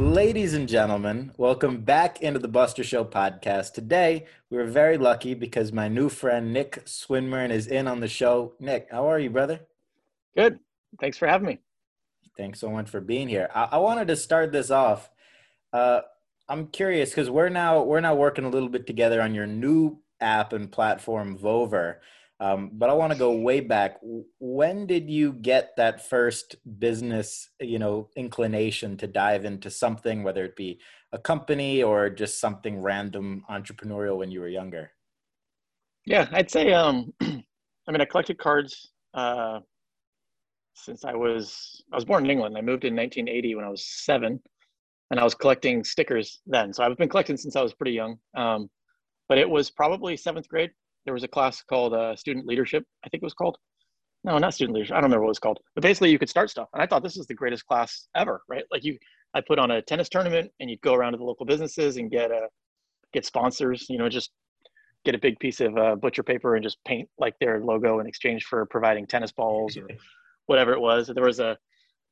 Ladies and gentlemen, welcome back into the Buster Show podcast. Today, we are very lucky because my new friend Nick Swinmurn is in on the show. Nick, how are you, brother? Good. Thanks for having me. Thanks so much for being here. I, I wanted to start this off. Uh, I'm curious because we're now we're now working a little bit together on your new app and platform, Vover. Um, but I want to go way back. When did you get that first business, you know, inclination to dive into something, whether it be a company or just something random entrepreneurial when you were younger? Yeah, I'd say. Um, I mean, I collected cards uh, since I was I was born in England. I moved in 1980 when I was seven, and I was collecting stickers then. So I've been collecting since I was pretty young. Um, but it was probably seventh grade there was a class called uh, student leadership i think it was called. No not student leadership. I don't remember what it was called. But basically you could start stuff. And i thought this is the greatest class ever right? Like you i put on a tennis tournament and you'd go around to the local businesses and get a uh, get sponsors you know just get a big piece of uh, butcher paper and just paint like their logo in exchange for providing tennis balls or whatever it was. There was a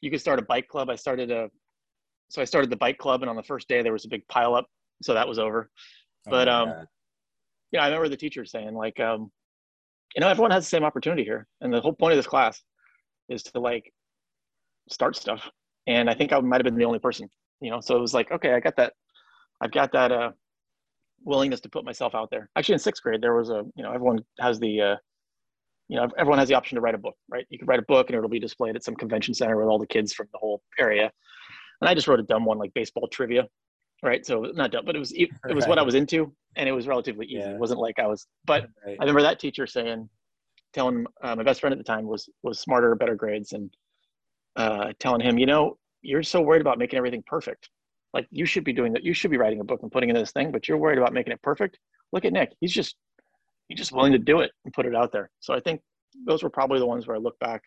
you could start a bike club. I started a so i started the bike club and on the first day there was a big pile up. So that was over. Oh but um God you know, I remember the teacher saying like, um, you know, everyone has the same opportunity here, and the whole point of this class is to like start stuff. And I think I might have been the only person, you know. So it was like, okay, I got that. I've got that uh, willingness to put myself out there. Actually, in sixth grade, there was a, you know, everyone has the, uh, you know, everyone has the option to write a book, right? You can write a book, and it'll be displayed at some convention center with all the kids from the whole area. And I just wrote a dumb one like baseball trivia, right? So not dumb, but it was it was right. what I was into, and it was relatively easy. Yeah. It wasn't like I was, but right. I remember that teacher saying, telling uh, my best friend at the time was was smarter, better grades, and uh, telling him, you know, you're so worried about making everything perfect. Like you should be doing that. You should be writing a book and putting in this thing, but you're worried about making it perfect. Look at Nick. He's just he's just willing to do it and put it out there. So I think those were probably the ones where I look back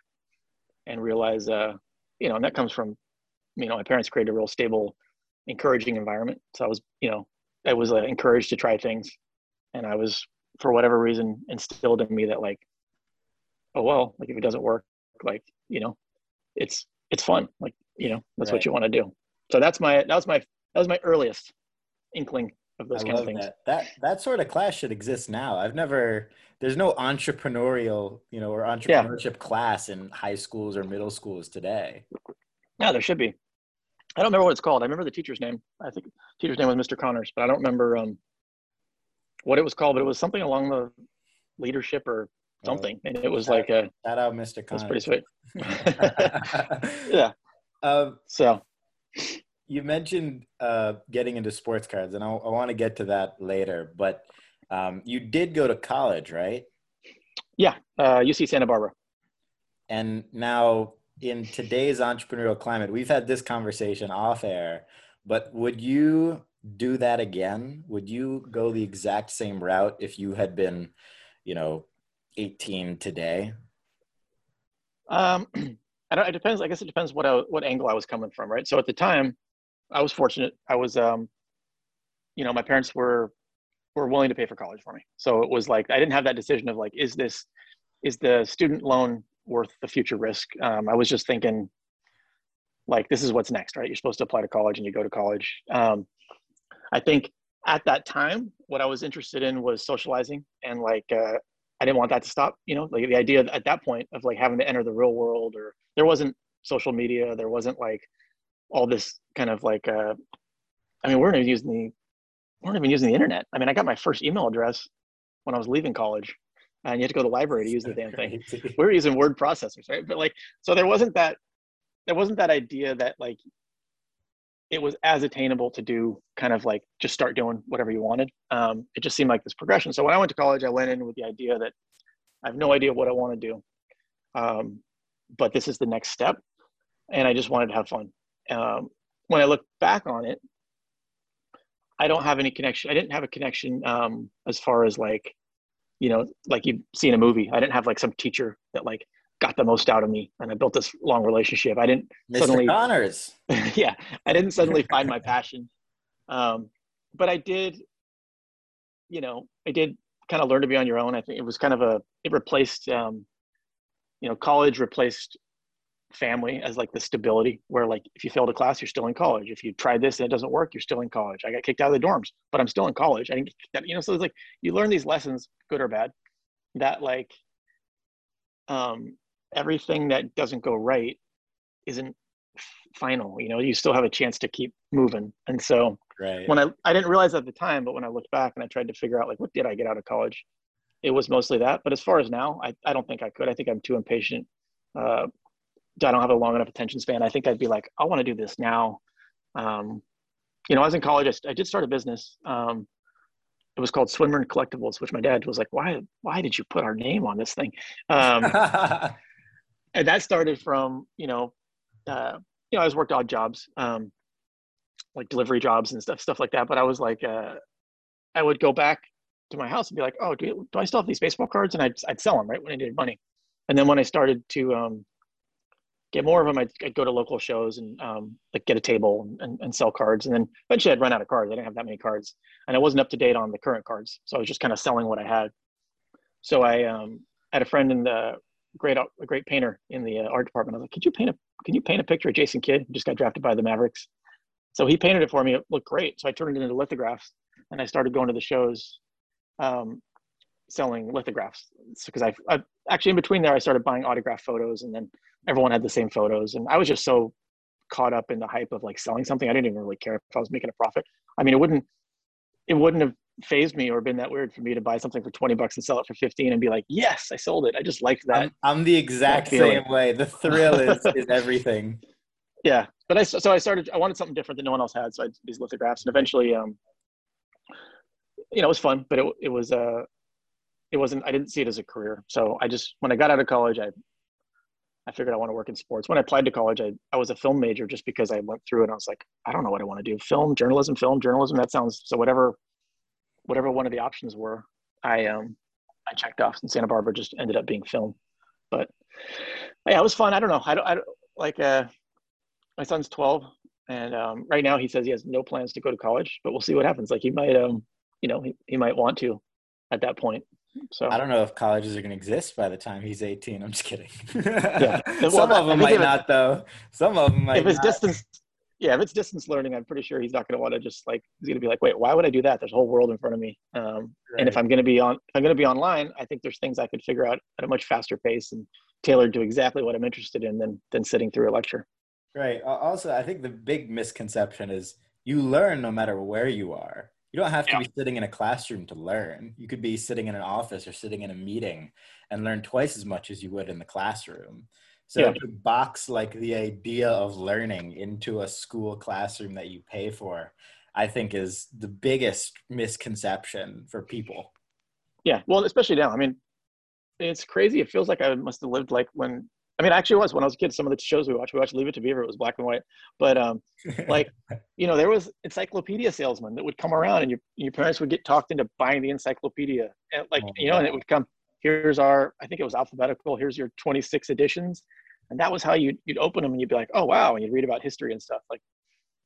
and realize, uh, you know, and that comes from, you know, my parents created a real stable encouraging environment. So I was, you know, I was uh, encouraged to try things, and I was, for whatever reason, instilled in me that like, oh well, like if it doesn't work, like you know, it's it's fun. Like you know, that's right. what you want to do. So that's my that was my that was my earliest inkling of those I kind of things. That. that that sort of class should exist now. I've never there's no entrepreneurial, you know, or entrepreneurship yeah. class in high schools or middle schools today. Yeah, there should be. I don't remember what it's called. I remember the teacher's name. I think teacher's name was Mr. Connors, but I don't remember um, what it was called. But it was something along the leadership or something, oh, and it was shout, like a shout out, Mr. Connors. That's pretty sweet. yeah. Um, so you mentioned uh, getting into sports cards, and I, I want to get to that later. But um, you did go to college, right? Yeah, uh, UC Santa Barbara. And now in today's entrepreneurial climate, we've had this conversation off air, but would you do that again? Would you go the exact same route if you had been, you know, 18 today? Um, I don't, it depends. I guess it depends what I, what angle I was coming from, right? So at the time, I was fortunate. I was, um, you know, my parents were were willing to pay for college for me. So it was like I didn't have that decision of like, is this is the student loan worth the future risk. Um, I was just thinking, like, this is what's next, right? You're supposed to apply to college and you go to college. Um, I think at that time, what I was interested in was socializing and like, uh, I didn't want that to stop, you know, like the idea at that point of like having to enter the real world or there wasn't social media. There wasn't like all this kind of like, uh, I mean, we're not even using the, we weren't even using the internet. I mean, I got my first email address when I was leaving college and you had to go to the library to use the damn thing. we were using word processors, right? But like, so there wasn't that, there wasn't that idea that like it was as attainable to do kind of like just start doing whatever you wanted. Um, it just seemed like this progression. So when I went to college, I went in with the idea that I have no idea what I want to do, um, but this is the next step, and I just wanted to have fun. Um, when I look back on it, I don't have any connection. I didn't have a connection um, as far as like you know, like you see in a movie. I didn't have like some teacher that like got the most out of me and I built this long relationship. I didn't Mr. suddenly Connors. yeah. I didn't suddenly find my passion. Um, but I did, you know, I did kind of learn to be on your own. I think it was kind of a, it replaced, um, you know, college replaced family as like the stability where like if you failed a class you're still in college. If you tried this and it doesn't work you're still in college. I got kicked out of the dorms but i'm still in college. I didn't you know so it's like you learn these lessons good or bad that like um everything that doesn't go right isn't final you know you still have a chance to keep moving. And so right. when i i didn't realize at the time but when i looked back and i tried to figure out like what did i get out of college it was mostly that. But as far as now i, I don't think i could. I think i'm too impatient uh, I don't have a long enough attention span. I think I'd be like, I want to do this now. Um, you know, I was in college. I, I did start a business. Um, it was called Swinmurn Collectibles, which my dad was like, "Why? Why did you put our name on this thing?" Um, and that started from you know, uh, you know, I was worked odd jobs, um, like delivery jobs and stuff, stuff like that. But I was like, uh, I would go back to my house and be like, "Oh, do, do I still have these baseball cards?" And I'd I'd sell them right when I needed money. And then when I started to um, get more of them. I'd, I'd go to local shows and um, like get a table and, and, and, sell cards. And then eventually I'd run out of cards. I didn't have that many cards, and I wasn't up to date on the current cards, so I was just kind of selling what I had. So I um, had a friend in the great a great painter in the uh, art department. I was like, "Could you paint a Can you paint a picture of Jason Kidd? He just got drafted by the Mavericks." So he painted it for me. It looked great. So I turned it into lithographs, and I started going to the shows. Um, selling lithographs. Because I, I actually in between there I started buying autograph photos and then everyone had the same photos and i was just so caught up in the hype of like selling something i didn't even really care if i was making a profit. I mean it wouldn't it wouldn't have phased me or been that weird for me to buy something for 20 bucks and sell it for 15 and be like yes i sold it. I just liked that i'm, I'm the exact same way. The thrill is, is everything. Yeah. But i so i started i wanted something different that no one else had so i had these lithographs and eventually um you know it was fun but it, it was uh it wasn't i didn't see it as a career so i just when i got out of college i I figured I want to work in sports. When I applied to college, I, I was a film major just because I went through it. And I was like, I don't know what I want to do. Film, journalism, film, journalism. That sounds so. Whatever, whatever one of the options were, I um, I checked off. And Santa Barbara just ended up being film. But yeah, it was fun. I don't know. I don't. I don't like. Uh, my son's twelve, and um, right now he says he has no plans to go to college. But we'll see what happens. Like he might, um, you know, he, he might want to at that point. So I don't know if colleges are going to exist by the time he's 18. I'm just kidding. yeah. Some well, of them might not, though. Some of them might. If it's not. distance, yeah, if it's distance learning, I'm pretty sure he's not going to want to just like he's going to be like, wait, why would I do that? There's a whole world in front of me. Um, right. And if I'm going to be on, if I'm going to be online, I think there's things I could figure out at a much faster pace and tailored to exactly what I'm interested in than than sitting through a lecture. Right. Also, I think the big misconception is you learn no matter where you are. You don't have to yeah. be sitting in a classroom to learn. You could be sitting in an office or sitting in a meeting and learn twice as much as you would in the classroom. So yeah. to box like the idea of learning into a school classroom that you pay for, I think is the biggest misconception for people. Yeah, well, especially now. I mean, it's crazy. It feels like I must have lived like when I mean, actually, was when I was a kid. Some of the shows we watched, we watched Leave It to Beaver. It was black and white, but um, like you know, there was encyclopedia salesman that would come around, and your your parents would get talked into buying the encyclopedia, and like oh, you know, and it would come. Here's our, I think it was alphabetical. Here's your 26 editions, and that was how you you'd open them, and you'd be like, oh wow, and you'd read about history and stuff, like,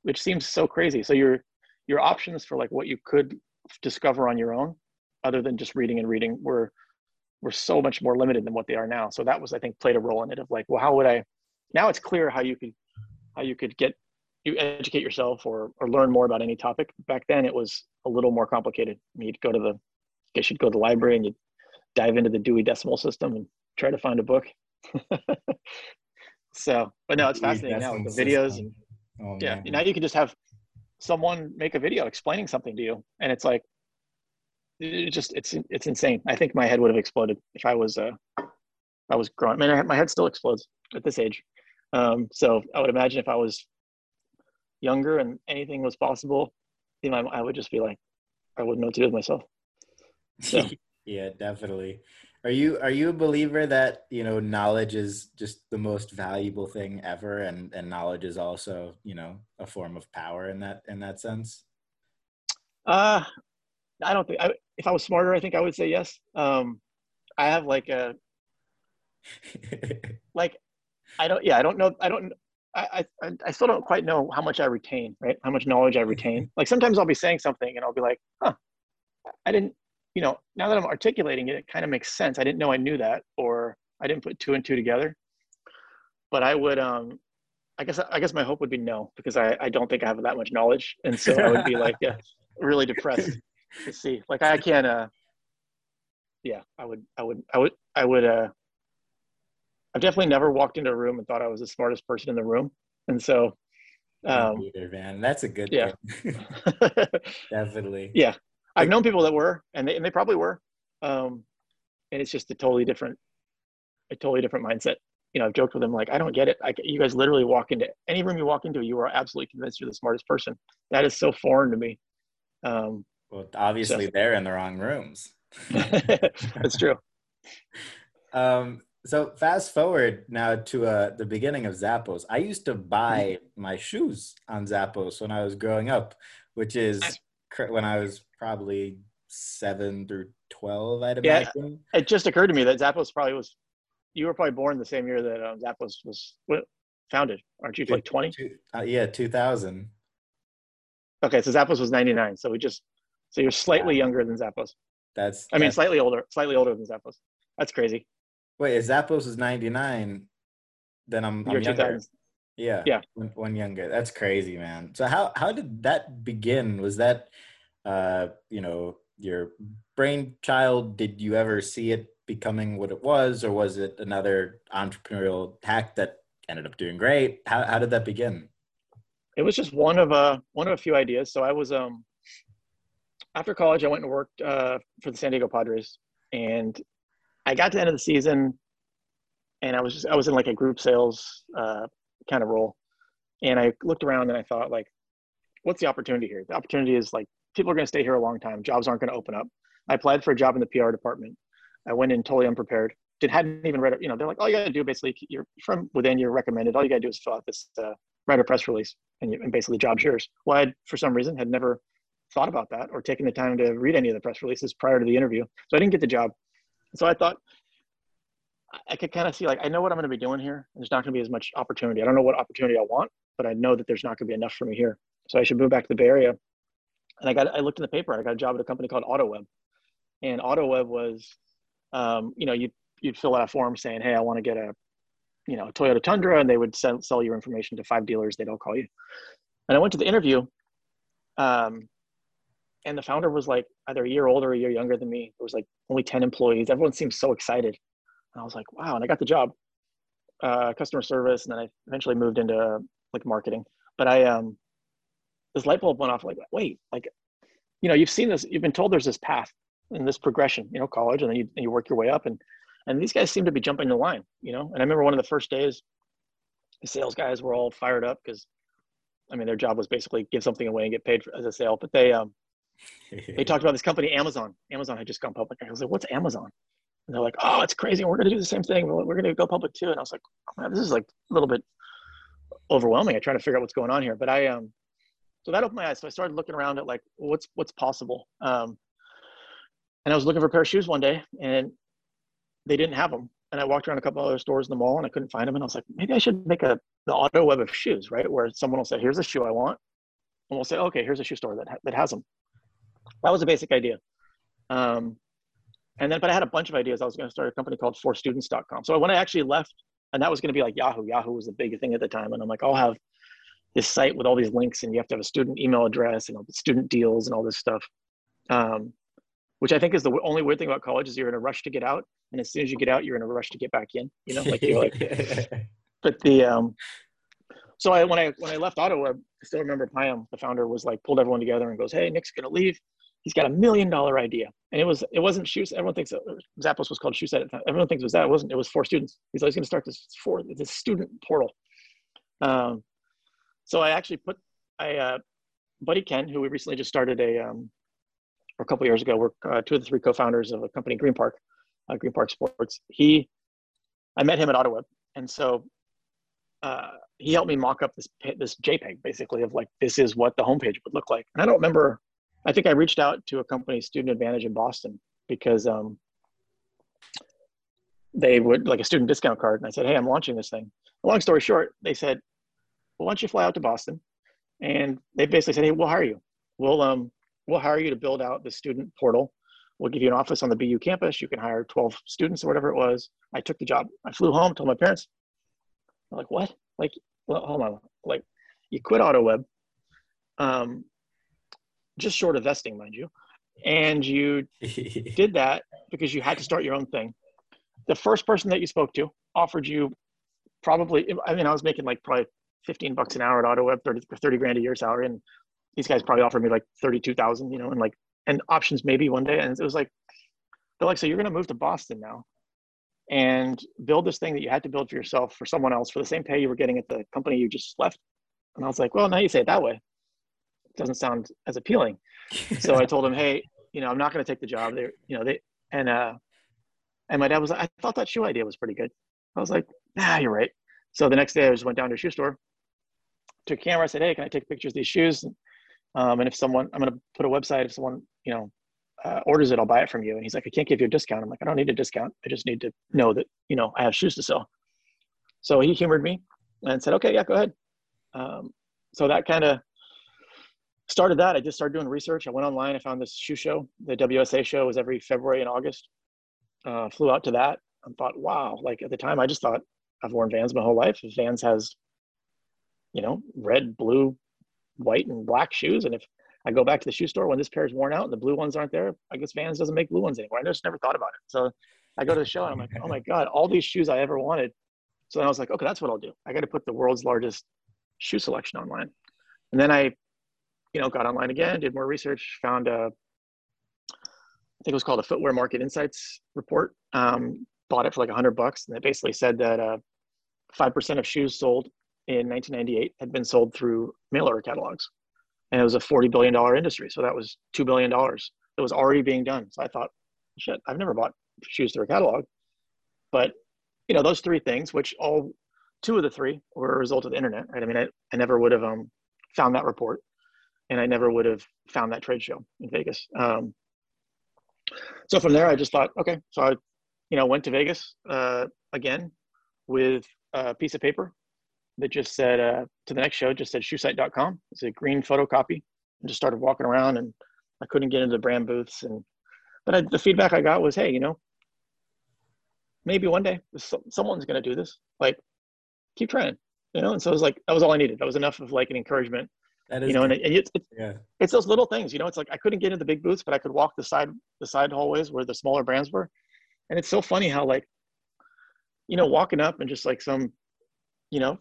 which seems so crazy. So your your options for like what you could discover on your own, other than just reading and reading, were were so much more limited than what they are now. So that was, I think, played a role in it of like, well, how would I? Now it's clear how you could how you could get you educate yourself or or learn more about any topic. Back then, it was a little more complicated. I mean, you'd go to the, I guess you'd go to the library and you'd dive into the Dewey Decimal System and try to find a book. so, but no, it's fascinating now with the videos and oh, yeah. Now you can just have someone make a video explaining something to you, and it's like it just it's it's insane. I think my head would have exploded if I was uh I was growing. I mean, my head still explodes at this age. Um, so I would imagine if I was younger and anything was possible, you know, I, I would just be like, I wouldn't know what to do with myself. So. yeah, definitely. Are you are you a believer that you know knowledge is just the most valuable thing ever, and and knowledge is also you know a form of power in that in that sense? Uh, I don't think I, if I was smarter, I think I would say yes. Um, I have like a like I don't yeah I don't know I don't I, I I still don't quite know how much I retain right? How much knowledge I retain. Like sometimes I'll be saying something and I'll be like huh I didn't you know now that I'm articulating it it kind of makes sense. I didn't know I knew that or I didn't put two and two together. But I would um I guess I guess my hope would be no because I I don't think I have that much knowledge, and so I would be like yeah, really depressed to see. Like I can't uh yeah I would I would I would I would uh I've definitely never walked into a room and thought I was the smartest person in the room, and so um, either, man. That's a good yeah. Definitely. Yeah. I've known people that were, and they, and they probably were. Um, and it's just a totally different, a totally different mindset. You know, I've joked with them like, I don't get it. I, you guys literally walk into any room you walk into, you are absolutely convinced you're the smartest person. That is so foreign to me. Um, well, obviously so. they're in the wrong rooms. That's true. Um, so fast forward now to uh, the beginning of Zappos. I used to buy my shoes on Zappos when I was growing up, which is when I was probably seven through twelve. I'd imagine. Yeah, it just occurred to me that Zappos probably was. You were probably born the same year that um, Zappos was founded, aren't you? Like twenty? Uh, yeah, two thousand. Okay, so Zappos was ninety nine. So we just so you're slightly younger than Zappos. That's. I mean, slightly older, slightly older than Zappos. That's crazy. Wait, if Zappos is 99, then I'm, I'm younger. Yeah. Yeah. One, one, younger. That's crazy, man. So how how did that begin? Was that uh, you know, your brainchild? Did you ever see it becoming what it was, or was it another entrepreneurial hack that ended up doing great? How how did that begin? It was just one of a uh, one of a few ideas. So I was um after college, I went and worked uh, for the San Diego Padres, and I got to the end of the season and I was just, I was in like a group sales uh, kind of role. And I looked around and I thought like, what's the opportunity here? The opportunity is like, people are going to stay here a long time. Jobs aren't going to open up. I applied for a job in the PR department. I went in totally unprepared. Did hadn't even read it. You know, they're like, all you got to do basically, you're from within, you're recommended. All you got to do is fill out this uh, write a press release, and, you, and basically, job's yours. Well, I for some reason had never thought about that or taken the time to read any of the press releases prior to the interview, so I didn't get the job. So I thought I could kind of see like I know what I'm going to be doing here. and There's not going to be as much opportunity. I don't know what opportunity I want, but I know that there's not going to be enough for me here. So I should move back to the Bay Area. And I got I looked in the paper. I got a job at a company called AutoWeb, and AutoWeb was, um, you know, you you'd fill out a form saying, hey, I want to get a, you know, Toyota Tundra, and they would sell sell your information to five dealers. They'd all call you. And I went to the interview, um, and the founder was like either a year older or a year younger than me. There was like only 10 employees. Everyone seemed so excited. And I was like, wow. And I got the job, uh, customer service. And then I eventually moved into like marketing. But I, um, this light bulb went off like, wait, like, you know, you've seen this, you've been told there's this path and this progression, you know, college, and then you, you work your way up. And, and these guys seem to be jumping the line, you know? And I remember one of the first days, the sales guys were all fired up because, I mean, their job was basically give something away and get paid for, as a sale. But they, um, they talked about this company, Amazon. Amazon had just gone public. I was like, what's Amazon? And they're like, oh, it's crazy. We're going to do the same thing. We're, going to go public too. And I was like, oh, this is like a little bit overwhelming. I try to figure out what's going on here. But I, um, so that opened my eyes. So I started looking around at like, what's, what's possible. Um, and I was looking for a pair of shoes one day and they didn't have them. And I walked around a couple other stores in the mall and I couldn't find them. And I was like, maybe I should make a, the auto web of shoes, right? Where someone will say, here's a shoe I want. And we'll say, okay, here's a shoe store that, that has them. That was a basic idea. Um, and then, but I had a bunch of ideas. I was going to start a company called forstudents.com. So when I actually left, and that was going to be like Yahoo. Yahoo was the big thing at the time. And I'm like, I'll have this site with all these links, and you have to have a student email address and all the student deals and all this stuff. Um, which I think is the only weird thing about college is you're in a rush to get out, and as soon as you get out, you're in a rush to get back in. You know, like you're like. but the um, so I when I when I left AutoWeb, I still remember Payam, the founder, was like pulled everyone together and goes, "Hey, Nick's gonna leave he's got a million dollar idea. And it was it wasn't shoes. Everyone thinks Zappos was called time. Everyone thinks it was that. It wasn't. It was for students. He's always going to start this for this student portal. Um, so I actually put I uh, Buddy Ken, who we recently just started a um, a couple years ago. We're uh, two of the three co-founders of a company, Green Park, uh, Green Park Sports. He, I met him at AutoWeb, and so uh, he helped me mock up this this JPEG, basically of like this is what the homepage would look like. And I don't remember I think I reached out to a company, Student Advantage in Boston, because um, they would like a student discount card. And I said, Hey, I'm launching this thing. Long story short, they said, well, Why don't you fly out to Boston? And they basically said, Hey, we'll hire you. We'll, um, we'll hire you to build out the student portal. We'll give you an office on the BU campus. You can hire 12 students or whatever it was. I took the job. I flew home, told my parents. Like, what? Like, well, hold on. Like, you quit AutoWeb, um, just short of vesting, mind you, and you did that because you had to start your own thing. The first person that you spoke to offered you probably, I mean, I was making like probably 15 bucks an hour at AutoWeb, 30, 30 grand a year salary. And these guys probably offered me like 32,000, you know, and like, and options maybe one day. And it was like, they're like, so you're going to move to Boston now and build this thing that you had to build for yourself for someone else for the same pay you were getting at the company you just left. And I was like, well, now you say it that way. Doesn't sound as appealing. so I told him, hey, you know, I'm not going to take the job. They, you know, they, and, uh, and my dad was, I thought that shoe idea was pretty good. I was like, nah, you're right. So the next day I just went down to a shoe store, took a camera, said, hey, can I take pictures of these shoes? Um, and if someone, I'm going to put a website, if someone, you know, uh, orders it, I'll buy it from you. And he's like, I can't give you a discount. I'm like, I don't need a discount. I just need to know that, you know, I have shoes to sell. So he humored me and said, okay, yeah, go ahead. Um, so that kind of started that. I just started doing research. I went online. I found this shoe show. The WSA show was every February and August. Uh, flew out to that and thought, wow, like at the time, I just thought I've worn Vans my whole life. If Vans has, you know, red, blue, white, and black shoes, and if I go back to the shoe store when this pair is worn out and the blue ones aren't there, I guess Vans doesn't make blue ones anymore. I just never thought about it. So I go to the show and I'm like, oh my God, all these shoes I ever wanted. So then I was like, okay, that's what I'll do. I got to put the world's largest shoe selection online. And then I, you know, got online again, did more research, found a, I think it was called a Footwear Market Insights report. Um, bought it for like hundred bucks, and it basically said that uh, five percent of shoes sold in 1998 had been sold through mail order catalogs, and it was a 40 billion dollar industry. So that was two billion dollars that was already being done. So I thought, shit, I've never bought shoes through a catalog, but you know those three things, which all two of the three were a result of the internet, right? I mean, I, I never would have um, found that report, and I never would have found that trade show in Vegas. Um, so from there, I just thought, okay, so I you know, went to Vegas uh, again with a piece of paper that just said uh, to the next show, just said shoesite.com. It's a green photocopy. And just started walking around and I couldn't get into the brand booths. And, but I, the feedback I got was, hey, you know, maybe one day someone's going to do this. Like, keep trying, you know? And so it was like, that was all I needed. That was enough of like an encouragement. That is you know, and, it, it's, it's, yeah. it's those little things, you know, it's like I couldn't get into the big booths, but I could walk the side, the side hallways where the smaller brands were. And it's so funny how like you know walking up and just like some you know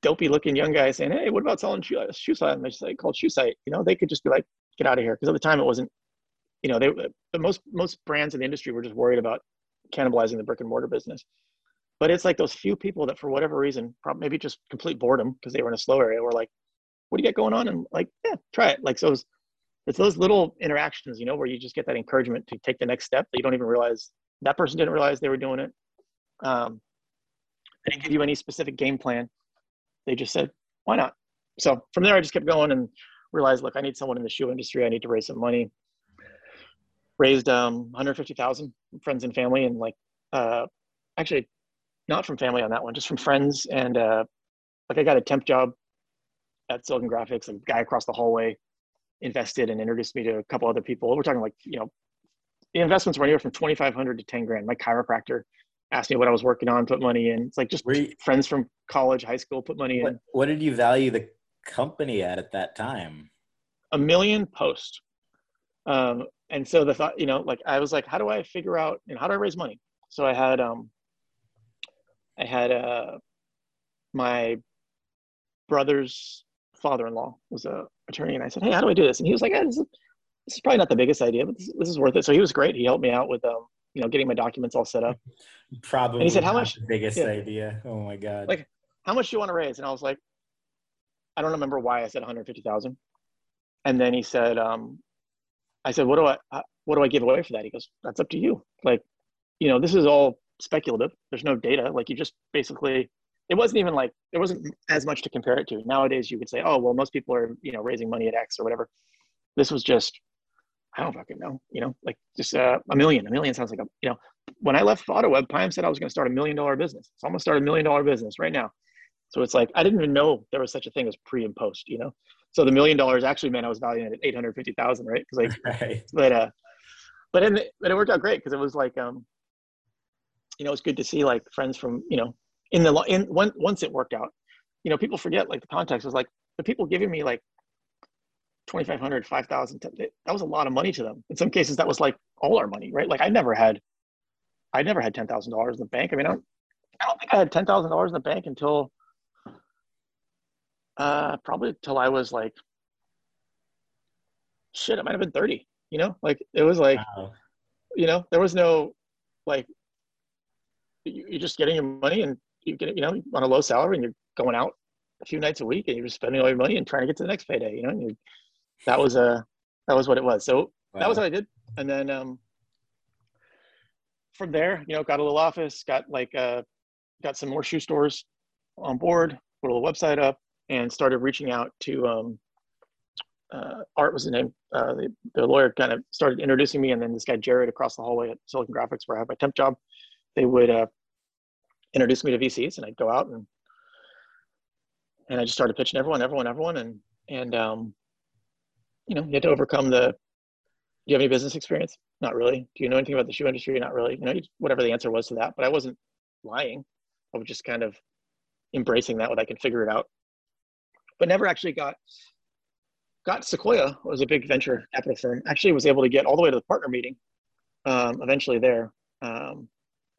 dopey looking young guy saying hey what about selling shoe, shoe site? And they say called shoe site you know they could just be like get out of here because at the time it wasn't you know they the most most brands in the industry were just worried about cannibalizing the brick and mortar business. But it's like those few people that for whatever reason probably maybe just complete boredom because they were in a slow area were like what do you got going on and like yeah try it like so it's, it's those little interactions you know where you just get that encouragement to take the next step that you don't even realize that person didn't realize they were doing it. Um, they didn't give you any specific game plan. They just said, why not? So from there, I just kept going and realized, look, I need someone in the shoe industry. I need to raise some money. Raised um, 150,000 friends and family, and like, uh, actually, not from family on that one, just from friends. And uh, like, I got a temp job at Silicon Graphics. A guy across the hallway invested and introduced me to a couple other people. We're talking like, you know, the investments were anywhere from 2,500 to 10 grand. My chiropractor asked me what I was working on, put money in. It's like just you, friends from college, high school, put money what, in. What did you value the company at at that time? A million post. Um, and so the thought, you know, like I was like, how do I figure out, and how do I raise money? So I had, um, I had, uh, my brother's father-in-law was a attorney and I said, Hey, how do I do this? And he was like, hey, this is this is probably not the biggest idea, but this, this, is worth it. So he was great. He helped me out with, um, you know, getting my documents all set up. Probably. And he said, "How much?" The biggest yeah. idea. Oh my god. Like, how much do you want to raise? And I was like, I don't remember why I said 150,000. And then he said, um, I said, what do I, uh, what do I give away for that? He goes, that's up to you. Like, you know, this is all speculative. There's no data. Like you just basically, it wasn't even like, there wasn't as much to compare it to. Nowadays you could say, oh, well, most people are, you know, raising money at X or whatever. This was just I don't fucking know, you know, like just uh, a million. A million sounds like a, you know, when I left AutoWeb, Payam said I was going to start a million dollar business. So I'm going to start a million dollar business right now. So it's like, I didn't even know there was such a thing as pre and post, you know? So the million dollars actually meant I was valuing it at 850,000, right? Cause like, right. but, uh, but, in the, but it worked out great. Cause it was like, um, you know, it's good to see like friends from, you know, in the in when, once it worked out, you know, people forget like the context was like the people giving me like 2,500, 5,000, that was a lot of money to them. In some cases, that was like all our money, right? Like I never had, I never had $10,000 in the bank. I mean, I don't, I don't think I had $10,000 in the bank until uh, probably till I was like, shit, it might have been 30, you know, like it was like, wow. you know, there was no like, you're just getting your money and you get you know, on a low salary and you're going out a few nights a week and you're spending all your money and trying to get to the next payday, you know, that was a, uh, that was what it was. So wow. that was what I did. And then, um, from there, you know, got a little office, got like, uh, got some more shoe stores on board, put a little website up and started reaching out to, um, uh, Art was the name. Uh, the, the, lawyer kind of started introducing me, and then this guy Jared across the hallway at Silicon Graphics, where I have my temp job, they would uh, introduce me to VCs, and I'd go out and and I just started pitching everyone, everyone, everyone, and and um, you know, you had to overcome the. Do you have any business experience? Not really. Do you know anything about the shoe industry? Not really. You know, whatever the answer was to that, but I wasn't lying. I was just kind of embracing that when I can figure it out. But never actually got got Sequoia was a big venture capital firm. Actually, was able to get all the way to the partner meeting. Um, eventually there, um,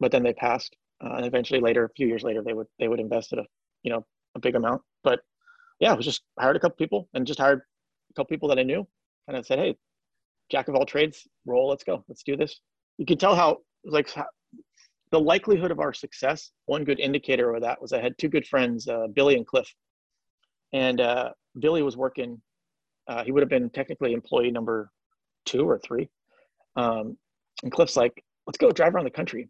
but then they passed. Uh, and eventually later, a few years later, they would they would invest at a you know a big amount. But yeah, I was just hired a couple people and just hired a couple people that I knew. and I said, hey, jack of all trades, roll, let's go, let's do this. You can tell how like how, the likelihood of our success. One good indicator of that was I had two good friends, uh, Billy and Cliff, and uh, Billy was working uh, he would have been technically employee number two or three. Um, and Cliff's like, let's go drive around the country.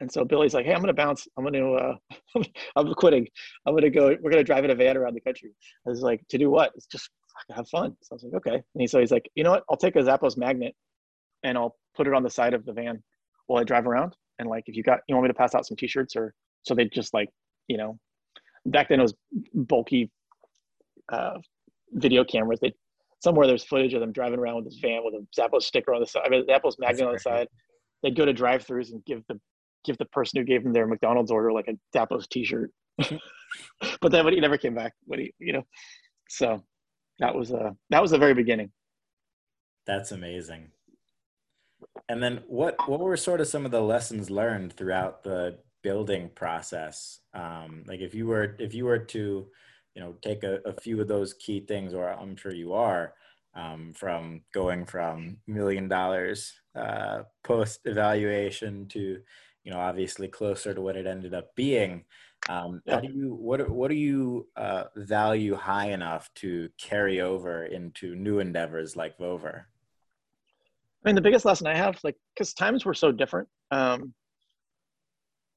And so Billy's like, hey, I'm going to bounce. I'm going to, uh, I'm quitting. I'm going to go, we're going to drive in a van around the country. I was like, to do what? It's just have fun. So I was like, okay. And he, so he's like, you know what? I'll take a Zappos magnet and I'll put it on the side of the van while I drive around. And like, if you got, you want me to pass out some t-shirts or, so they just like, you know, back then it was bulky uh, video cameras. They somewhere there's footage of them driving around with this van with a Zappos sticker on the side, I mean, Zappos magnet on the side. They'd go to drive-throughs and give the give the person who gave them their McDonald's order like a Zappos T-shirt. but then, but he never came back. But he, you know, so that was uh that was the very beginning. That's amazing. And then, what what were sort of some of the lessons learned throughout the building process? Um, like, if you were if you were to you know take a, a few of those key things or i'm sure you are um, from going from million dollars uh, post evaluation to you know obviously closer to what it ended up being um, yeah. how do you what what do you uh, value high enough to carry over into new endeavors like vover i mean the biggest lesson i have like because times were so different um,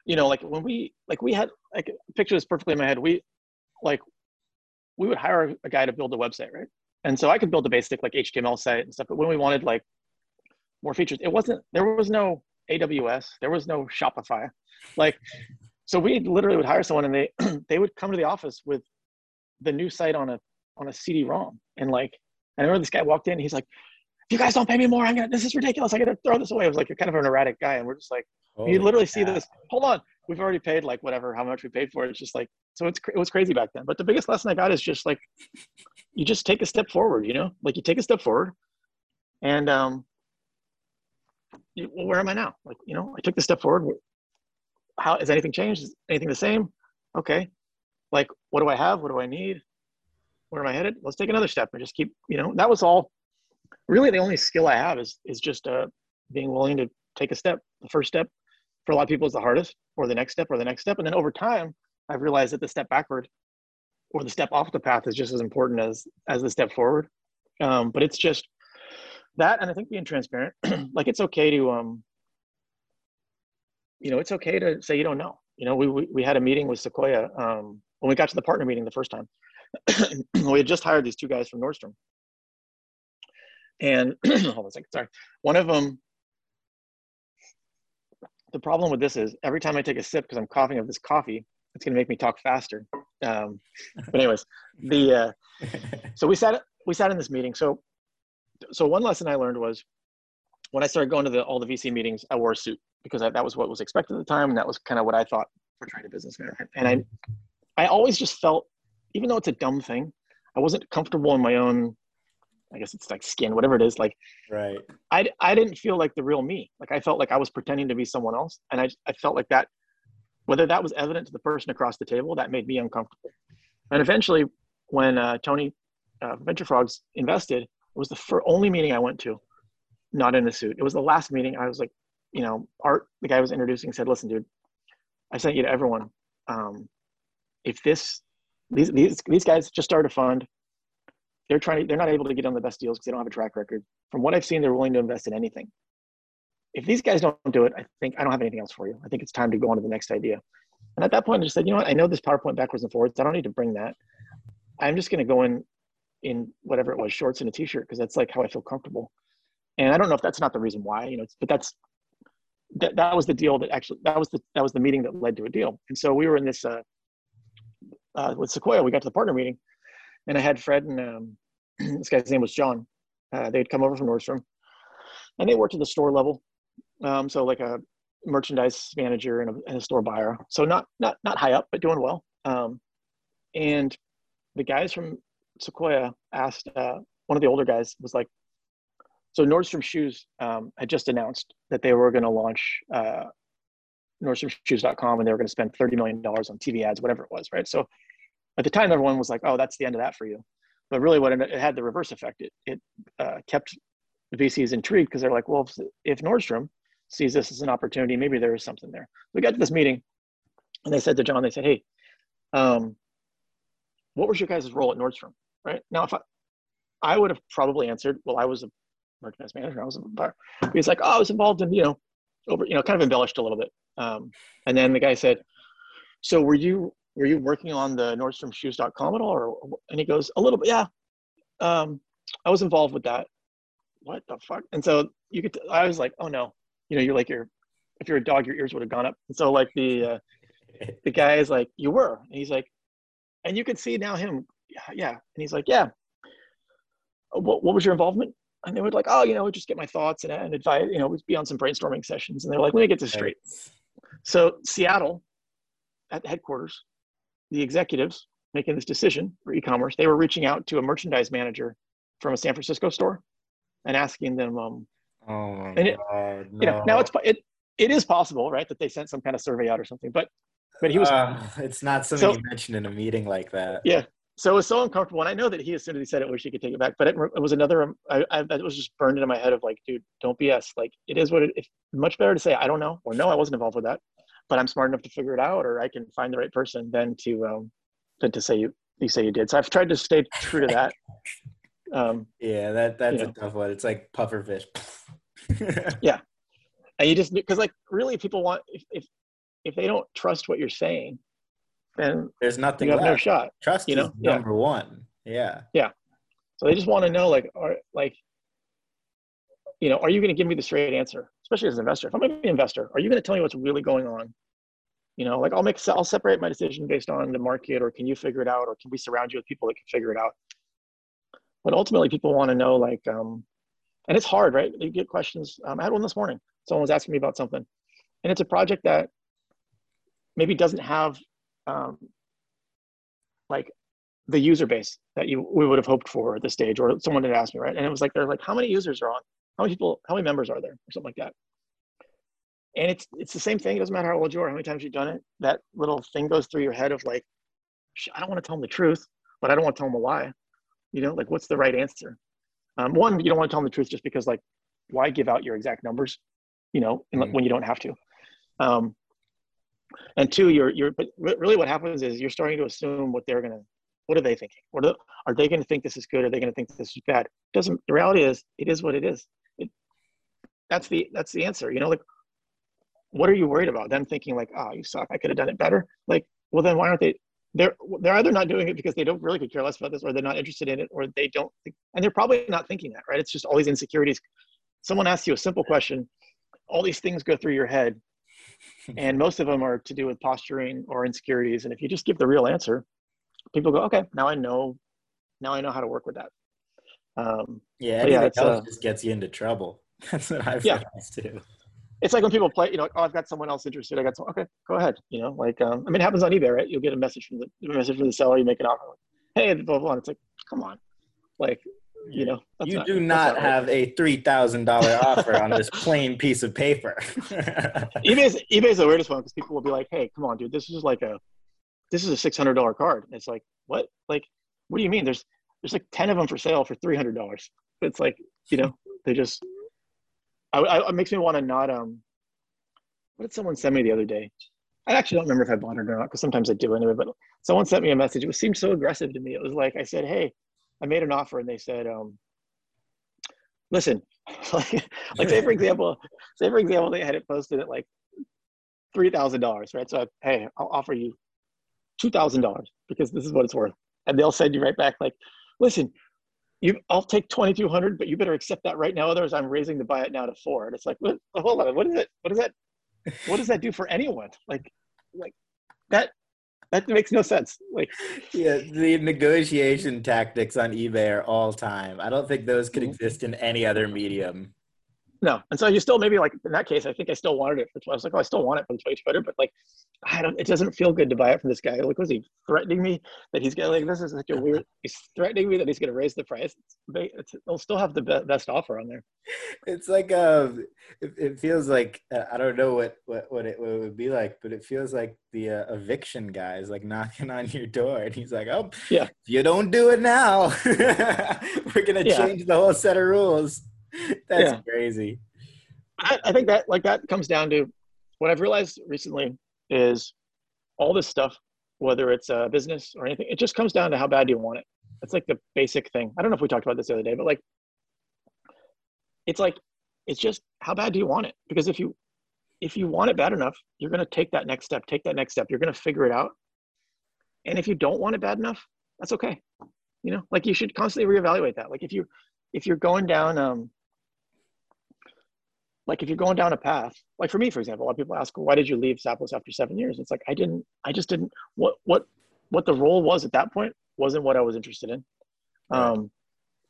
you know like when we like we had like picture this perfectly in my head we like we would hire a guy to build a website, right? And so I could build a basic like HTML site and stuff. But when we wanted like more features, it wasn't, there was no AWS, there was no Shopify. Like, so we literally would hire someone and they, they would come to the office with the new site on a, on a CD-ROM. And like, I remember this guy walked in, he's like, if you guys don't pay me more, I'm gonna, this is ridiculous. I gotta throw this away. It was like, you're kind of an erratic guy. And we're just like, Holy you literally God. see this, hold on, we've already paid like whatever, how much we paid for it. It's just like, so it's it was crazy back then. But the biggest lesson I got is just like you just take a step forward. You know, like you take a step forward, and um, well, where am I now? Like you know, I took the step forward. How has anything changed? Is anything the same? Okay, like what do I have? What do I need? Where am I headed? Let's take another step and just keep. You know, that was all. Really, the only skill I have is is just uh, being willing to take a step. The first step for a lot of people is the hardest, or the next step, or the next step, and then over time I've realized that the step backward or the step off the path is just as important as as the step forward. Um, but it's just that, and I think being transparent, like it's okay to, um, you know, it's okay to say you don't know. You know, we we, we had a meeting with Sequoia um, when we got to the partner meeting the first time. we had just hired these two guys from Nordstrom, and hold on a second, sorry. One of them the problem with this is every time I take a sip because I'm coughing of this coffee, it's going to make me talk faster. Um, but anyways, the uh, so we sat we sat in this meeting. So so one lesson I learned was when I started going to the, all the VC meetings, I wore a suit because I, that was what was expected at the time, and that was kind of what I thought for trying to business man. And I, I always just felt, even though it's a dumb thing, I wasn't comfortable in my own, I guess it's like skin, whatever it is. Like, right. I, I didn't feel like the real me. Like I felt like I was pretending to be someone else. And I, I felt like that, whether that was evident to the person across the table, that made me uncomfortable. And eventually when uh, Tony uh, Venture Frogs invested, was the first, only meeting I went to, not in a suit. It was the last meeting. I was like, you know, Art, the guy I was introducing, said, "Listen, dude, I sent you to everyone. Um, if this, these, these, these guys just started a fund. They're trying to, they're not able to get on the best deals because they don't have a track record. From what I've seen, they're willing to invest in anything. If these guys don't do it, I think I don't have anything else for you. I think it's time to go on to the next idea. And at that point, I just said, you know what? I know this PowerPoint backwards and forwards. I don't need to bring that. I'm just going to go in in whatever it was, shorts and a t-shirt, because that's like how I feel comfortable. And I don't know if that's not the reason why, you know, but that's that, that was the deal that actually that was the that was the meeting that led to a deal. And so we were in this uh, uh, with Sequoia. We got to the partner meeting, and I had Fred and um, this guy's name was John. Uh, they had come over from Nordstrom, and they worked at the store level. Um, so like a merchandise manager and a, and a, store buyer. So not not not high up, but doing well. Um, and the guys from Sequoia asked uh, one of the older guys was like, so Nordstrom Shoes um, had just announced that they were going to launch uh, NordstromShoes.com and they were going to spend $30 million on TV ads, whatever it was, right? So at the time, everyone was like, oh, that's the end of that for you. But really, what it, it had the reverse effect. It, it uh, kept the VCs intrigued because they're like, well, if, if Nordstrom sees this as an opportunity, maybe there is something there. We got to this meeting and they said to John, they said, hey, um, what was your guys' role at Nordstrom? Right now, if I, I would have probably answered, well, I was a merchandise manager. I was a bar. He's like, oh, I was involved in, you know, over, you know, kind of embellished a little bit. Um, and then the guy said, so were you, were you working on the NordstromShoes.com at all? Or, and he goes, a little bit, yeah. Um, I was involved with that. What the fuck? And so you could, I was like, oh no, you know, you're like, you're, if you're a dog, your ears would have gone up. And so like the, uh, the guy is like, you were, and he's like, and you could see now him, yeah. And he's like, yeah. What, what was your involvement? And they would like, oh, you know, just get my thoughts and, and advise, you know, we'd be on some brainstorming sessions. And they're like, let me get this straight. So Seattle at headquarters, the executives making this decision for e-commerce, they were reaching out to a merchandise manager from a San Francisco store and asking them, um, oh my and it, God, no. you know, now it's, it, it is possible, right, that they sent some kind of survey out or something, but but he was. Uh, it's not something So- you mentioned in a meeting like that. Yeah. So it was so uncomfortable, and I know that he, as soon as he said it, wish he could take it back. But it, it was another. um, I, I that was just burned into my head of like, dude, don't BS. Like it is what it. It's much better to say I don't know or no, I wasn't involved with that, but I'm smart enough to figure it out, or I can find the right person than to um than to say you you say you did. So I've tried to stay true to that. Um, Yeah, that that's You a tough one. It's like pufferfish. Yeah. And you just because like really people want if, if if they don't trust what you're saying, then There's you nothing have no shot. Trust you know? Yeah. number one. Yeah. Yeah. So they just want to know, like, are like, you know, are you going to give me the straight answer? Especially as an investor. If I'm an investor, are you going to tell me what's really going on? You know, like I'll make, I'll separate my decision based on the market, or can you figure it out, or can we surround you with people that can figure it out? But ultimately, people want to know, like, um, and it's hard, right? You get questions. Um, I had one this morning. Someone was asking me about something, and it's a project that maybe doesn't have um, like the user base that you we would have hoped for at this stage, or someone had asked me, right? And it was like they're like, how many users are on? How many people? How many members are there, or something like that? And it's it's the same thing. It doesn't matter how old you are, how many times you've done it. That little thing goes through your head of like, I don't want to tell them the truth, but I don't want to tell them a lie. You know, like what's the right answer? Um, one, you don't want to tell them the truth just because like, why give out your exact numbers? You know, Mhm. when you don't have to. Um, and two, you're you're but really what happens is you're starting to assume what they're gonna what are they thinking? What are, are they going to think this is good? Are they going to think this is bad? Doesn't the reality is it is what it is. It, that's the that's the answer. You know, like what are you worried about? Them thinking like, oh, you suck. I could have done it better. Like, well, then why aren't they? They're they're either not doing it because they don't really could care less about this, or they're not interested in it, or they don't think, and they're probably not thinking that, right? It's just all these insecurities. Someone asks you a simple question, all these things go through your head, and most of them are to do with posturing or insecurities. And if you just give the real answer, people go, okay, now I know, now I know how to work with that. Um, Yeah. Yeah, it's, uh, just gets you into trouble. That's what I've Yeah. realized too. it's like when people play, you know, oh, I've got someone else interested. I got some. Okay, go ahead. You know, like um, I mean, it happens on eBay, right? You'll get a message from the message from the seller. You make an offer. Like, hey, blah, blah blah. It's like, come on, like you know. You not, do not, not have right. a three thousand dollar offer on this plain piece of paper. eBay's eBay's the weirdest one because people will be like, hey, come on, dude, this is like a this is a six hundred dollar card. And it's like, what? Like, what do you mean? There's there's like ten of them for sale for three hundred dollars. It's like, you know, they just. I, I, it makes me want to not um. What did someone send me the other day? I actually don't remember if I bought it or not because sometimes I do anyway. But someone sent me a message. It seemed so aggressive to me. It was like I said, "Hey, I made an offer," and they said, um, "Listen, like, like say for example, say for example, they had it posted at like three thousand dollars, right? So hey, I'll offer you two thousand dollars because this is what it's worth, and they'll send you right back like, listen, you, I'll take twenty two hundred, but you better accept that right now. Otherwise, I'm raising the buy it now to four. And it's like, what, hold on, what is it? What is that? What does that do for anyone? Like, like that that makes no sense. Like, yeah, the negotiation tactics on eBay are all time. I don't think those could mm-hmm. exist in any other medium. No, and so you still maybe like in that case, I think I still wanted it for. I was like, oh, I still want it the twenty Twitter, but like, I don't. It doesn't feel good to buy it from this guy. Like, was he threatening me that he's gonna like this is such a weird. He's threatening me that he's gonna raise the price. They, they'll still have the be- best offer on there. It's like um, it, it feels like uh, I don't know what what what it, what it, would be like, but it feels like the uh, eviction guy is like knocking on your door, and he's like, oh, yeah, you don't do it now, we're gonna yeah. change the whole set of rules. That's yeah. crazy. I, I think that like that comes down to what I've realized recently is all this stuff, whether it's a business or anything, it just comes down to how bad do you want it. It's like the basic thing. I don't know if we talked about this the other day, but like, it's like, it's just how bad do you want it? Because if you, if you want it bad enough, you're going to take that next step, take that next step. You're going to figure it out. And if you don't want it bad enough, that's okay. You know, like you should constantly reevaluate that. Like if you, if you're going down, um, like if you're going down a path, like for me, for example, a lot of people ask, why did you leave Zappos after seven years? It's like, I didn't, I just didn't, what, what, what the role was at that point wasn't what I was interested in. Um,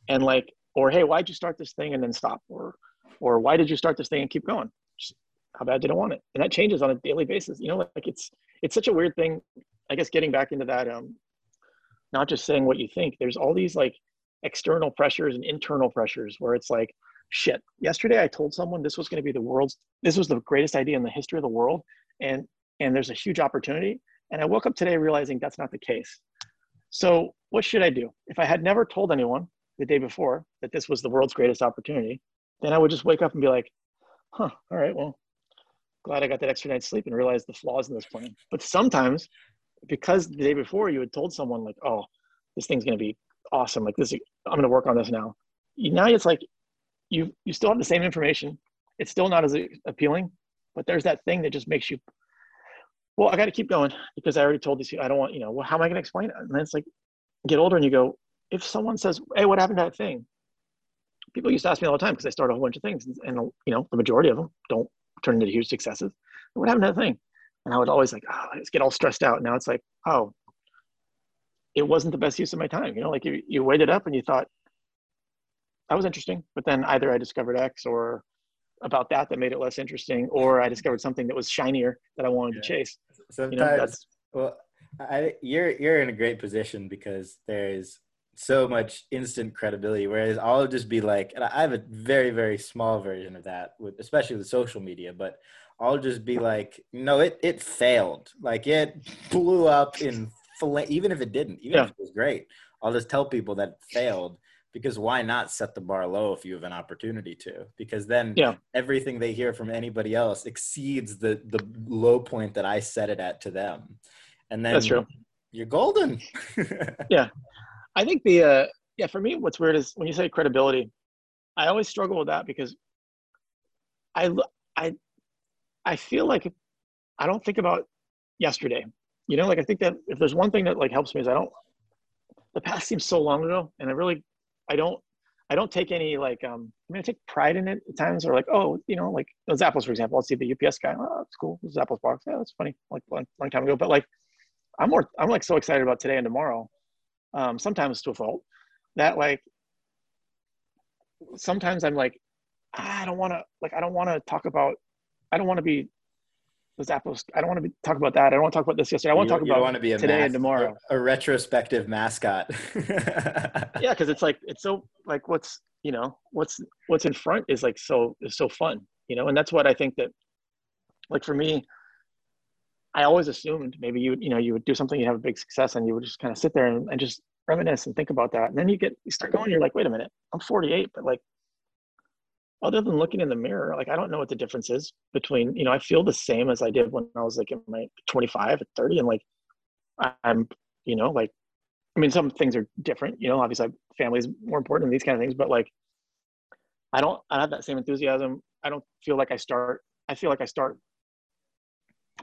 and like, or, Hey, why'd you start this thing and then stop? Or, or why did you start this thing and keep going? Just how bad did I want it? And that changes on a daily basis. You know, like it's, it's such a weird thing. I guess getting back into that, um, not just saying what you think, there's all these like external pressures and internal pressures where it's like, shit yesterday i told someone this was going to be the world's this was the greatest idea in the history of the world and and there's a huge opportunity. And i woke up today realizing that's not the case. So what should i do? If i had never told anyone the day before that this was the world's greatest opportunity then i would just wake up and be like huh all right well glad i got that extra night's sleep and realized the flaws in this plan. But sometimes because the day before you had told someone like oh this thing's going to be awesome. Like this i'm going to work on this now. Now it's like you you still have the same information. It's still not as appealing, but there's that thing that just makes you. Well, I got to keep going because I already told these. I don't want you know. Well, how am I going to explain it? And then it's like, get older and you go. If someone says, "Hey, what happened to that thing?" People used to ask me all the time because I start a whole bunch of things, and, and you know, the majority of them don't turn into huge successes. What happened to that thing? And I would always like, oh, let's get all stressed out. Now it's like, oh, it wasn't the best use of my time. You know, like you, you it up and you thought, that was interesting. But then either I discovered X or about that that made it less interesting, or I discovered something that was shinier that I wanted yeah. to chase. Sometimes, you know, well, I, you're you're in a great position because there's so much instant credibility. Whereas I'll just be like, and I have a very very small version of that, with especially with social media, but I'll just be like, no, it it failed. Like it blew up in even if it didn't, even yeah. if it was great. I'll just tell people that it failed because why not set the bar low if you have an opportunity to? Because then yeah. everything they hear from anybody else exceeds the the low point that i set it at to them. And then that's true. you're golden. Yeah. I think the uh yeah for me what's weird is when you say credibility i always struggle with that because i i i feel like i don't think about yesterday. You know like i think that if there's one thing that like helps me is i don't the past seems so long ago and i really I don't I don't take any like um I mean I take pride in it at times or like oh you know like Zappos for example I'll see the UPS guy oh that's cool this Zappos box yeah that's funny like long, long time ago but like I'm more I'm like so excited about today and tomorrow um sometimes to a fault. That like sometimes I'm like I don't want to like I don't want to talk about I don't want to be Zappos. I don't want to be, talk about that. I don't want to talk about this yesterday. I want to talk about want to be today mas- and tomorrow. A, a retrospective mascot. yeah, because it's like it's so like what's you know what's what's in front is like so is so fun you know and that's what I think that like for me I always assumed maybe you you know you would do something you have a big success and you would just kind of sit there and, and just reminisce and think about that and then you get you start going you're like wait a minute I'm 48 but like other than looking in the mirror, like I don't know what the difference is between, you know, I feel the same as I did when I was like in my 25 at 30 and like I'm, you know, like I mean some things are different, you know, obviously family is more important than these kind of things, but like I don't I have that same enthusiasm. I don't feel like I start I feel like I start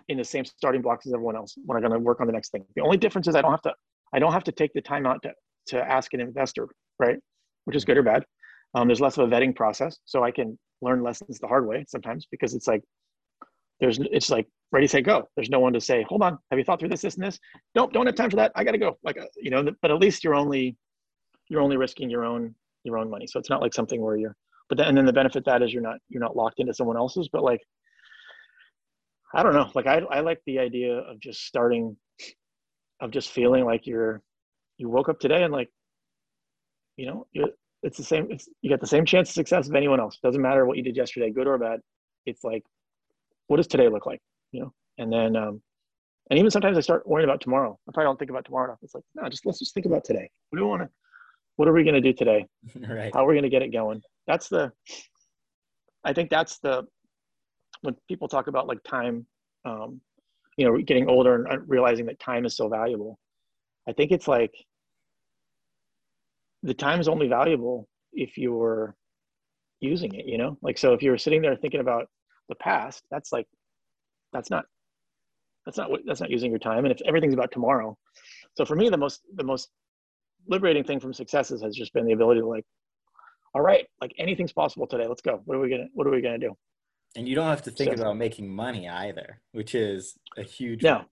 in the same starting blocks as everyone else when I'm going to work on the next thing. The only difference is I don't have to I don't have to take the time out to to ask an investor, right? Which is good or bad. Um, there's less of a vetting process, so I can learn lessons the hard way sometimes because it's like there's it's like ready to say go. There's no one to say, hold on, have you thought through this, this, and this? Nope, don't have time for that. I got to go. Like uh, you know, but at least you're only you're only risking your own your own money. So it's not like something where you're. But then and then the benefit that is you're not you're not locked into someone else's. But like I don't know. Like I I like the idea of just starting of just feeling like you're you woke up today and like you know it's the same. It's, you get the same chance of success of anyone else. Doesn't matter what you did yesterday, good or bad. It's like, what does today look like? You know, and then, um, and even sometimes I start worrying about tomorrow. I probably don't think about tomorrow enough. It's like, no, just let's just think about today. What do we want to? What are we going to do today? right. How are we going to get it going? That's the. I think that's the. When people talk about like time, um, you know, getting older and realizing that time is so valuable. I think it's like the time is only valuable if you're using it you know? Like so if you're sitting there thinking about the past that's like that's not that's not what that's not using your time. And if everything's about tomorrow so for me the most the most liberating thing from successes has just been the ability to like all right like anything's possible today. Let's go. What are we gonna what are we gonna do? And you don't have to think so, about making money either which is a huge no.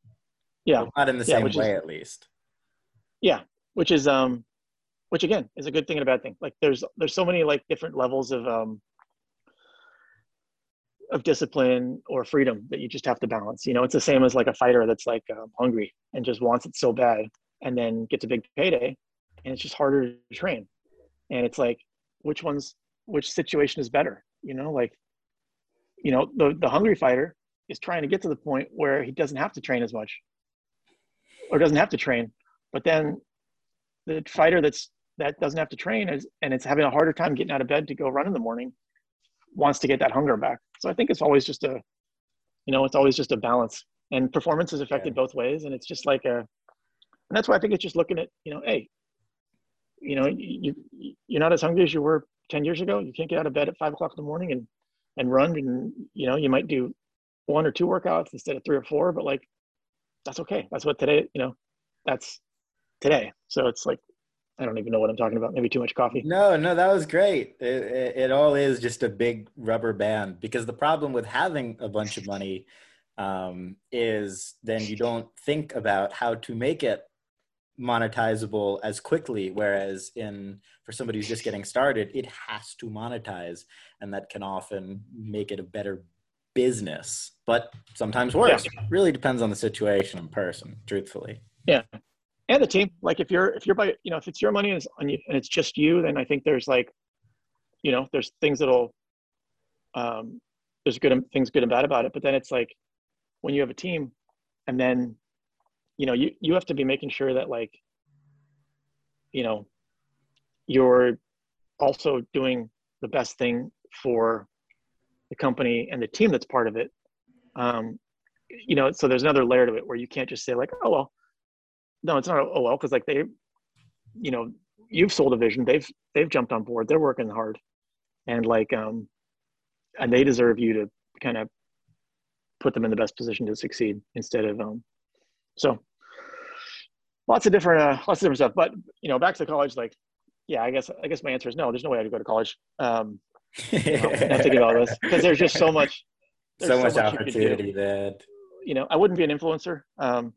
Yeah. Not in the yeah, same way is, at least. Yeah which is um which again is a good thing and a bad thing. Like there's there's so many like different levels of um of discipline or freedom that you just have to balance. You know, it's the same as like a fighter that's like um, hungry and just wants it so bad, and then gets a big payday, and it's just harder to train. And it's like, which one's which situation is better? You know, like, you know, the the hungry fighter is trying to get to the point where he doesn't have to train as much, or doesn't have to train, but then the fighter that's that doesn't have to train is, and it's having a harder time getting out of bed to go run in the morning wants to get that hunger back. So I think it's always just a, you know, it's always just a balance and performance is affected yeah. both ways. And it's just like a, and that's why I think it's just looking at, you know, Hey, you know, you, you're not as hungry as you were 10 years ago. You can't get out of bed at five o'clock in the morning and, and run. And, you know, you might do one or two workouts instead of three or four, but like, that's okay. That's what today, you know, that's today. So it's like, I don't even know what I'm talking about. Maybe too much coffee. No, no, that was great. It, it, it, all is just a big rubber band because the problem with having a bunch of money um, is then you don't think about how to make it monetizable as quickly. Whereas in for somebody who's just getting started, it has to monetize, and that can often make it a better business. But sometimes worse. Yeah. Really depends on the situation and person. Truthfully. Yeah, and the team. Like if you're if you're by you know if it's your money and it's, and it's just you, then I think there's like, you know, there's things that'll, um, there's good things good and bad about it. But then it's like when you have a team, and then, you know, you you have to be making sure that like, you know, you're also doing the best thing for the company and the team that's part of it. Um, you know, so there's another layer to it where you can't just say like, oh well, no, it's not well because like they, you know, you've sold a vision. They've they've jumped on board. They're working hard, and like um, and they deserve you to kind of put them in the best position to succeed instead of um. So lots of different uh, lots of different stuff. But you know, back to college, like yeah, I guess I guess my answer is no. There's no way I'd go to college. Um, you know, not thinking about this because there's just so much. So much, so much opportunity that you know I wouldn't be an influencer. Um,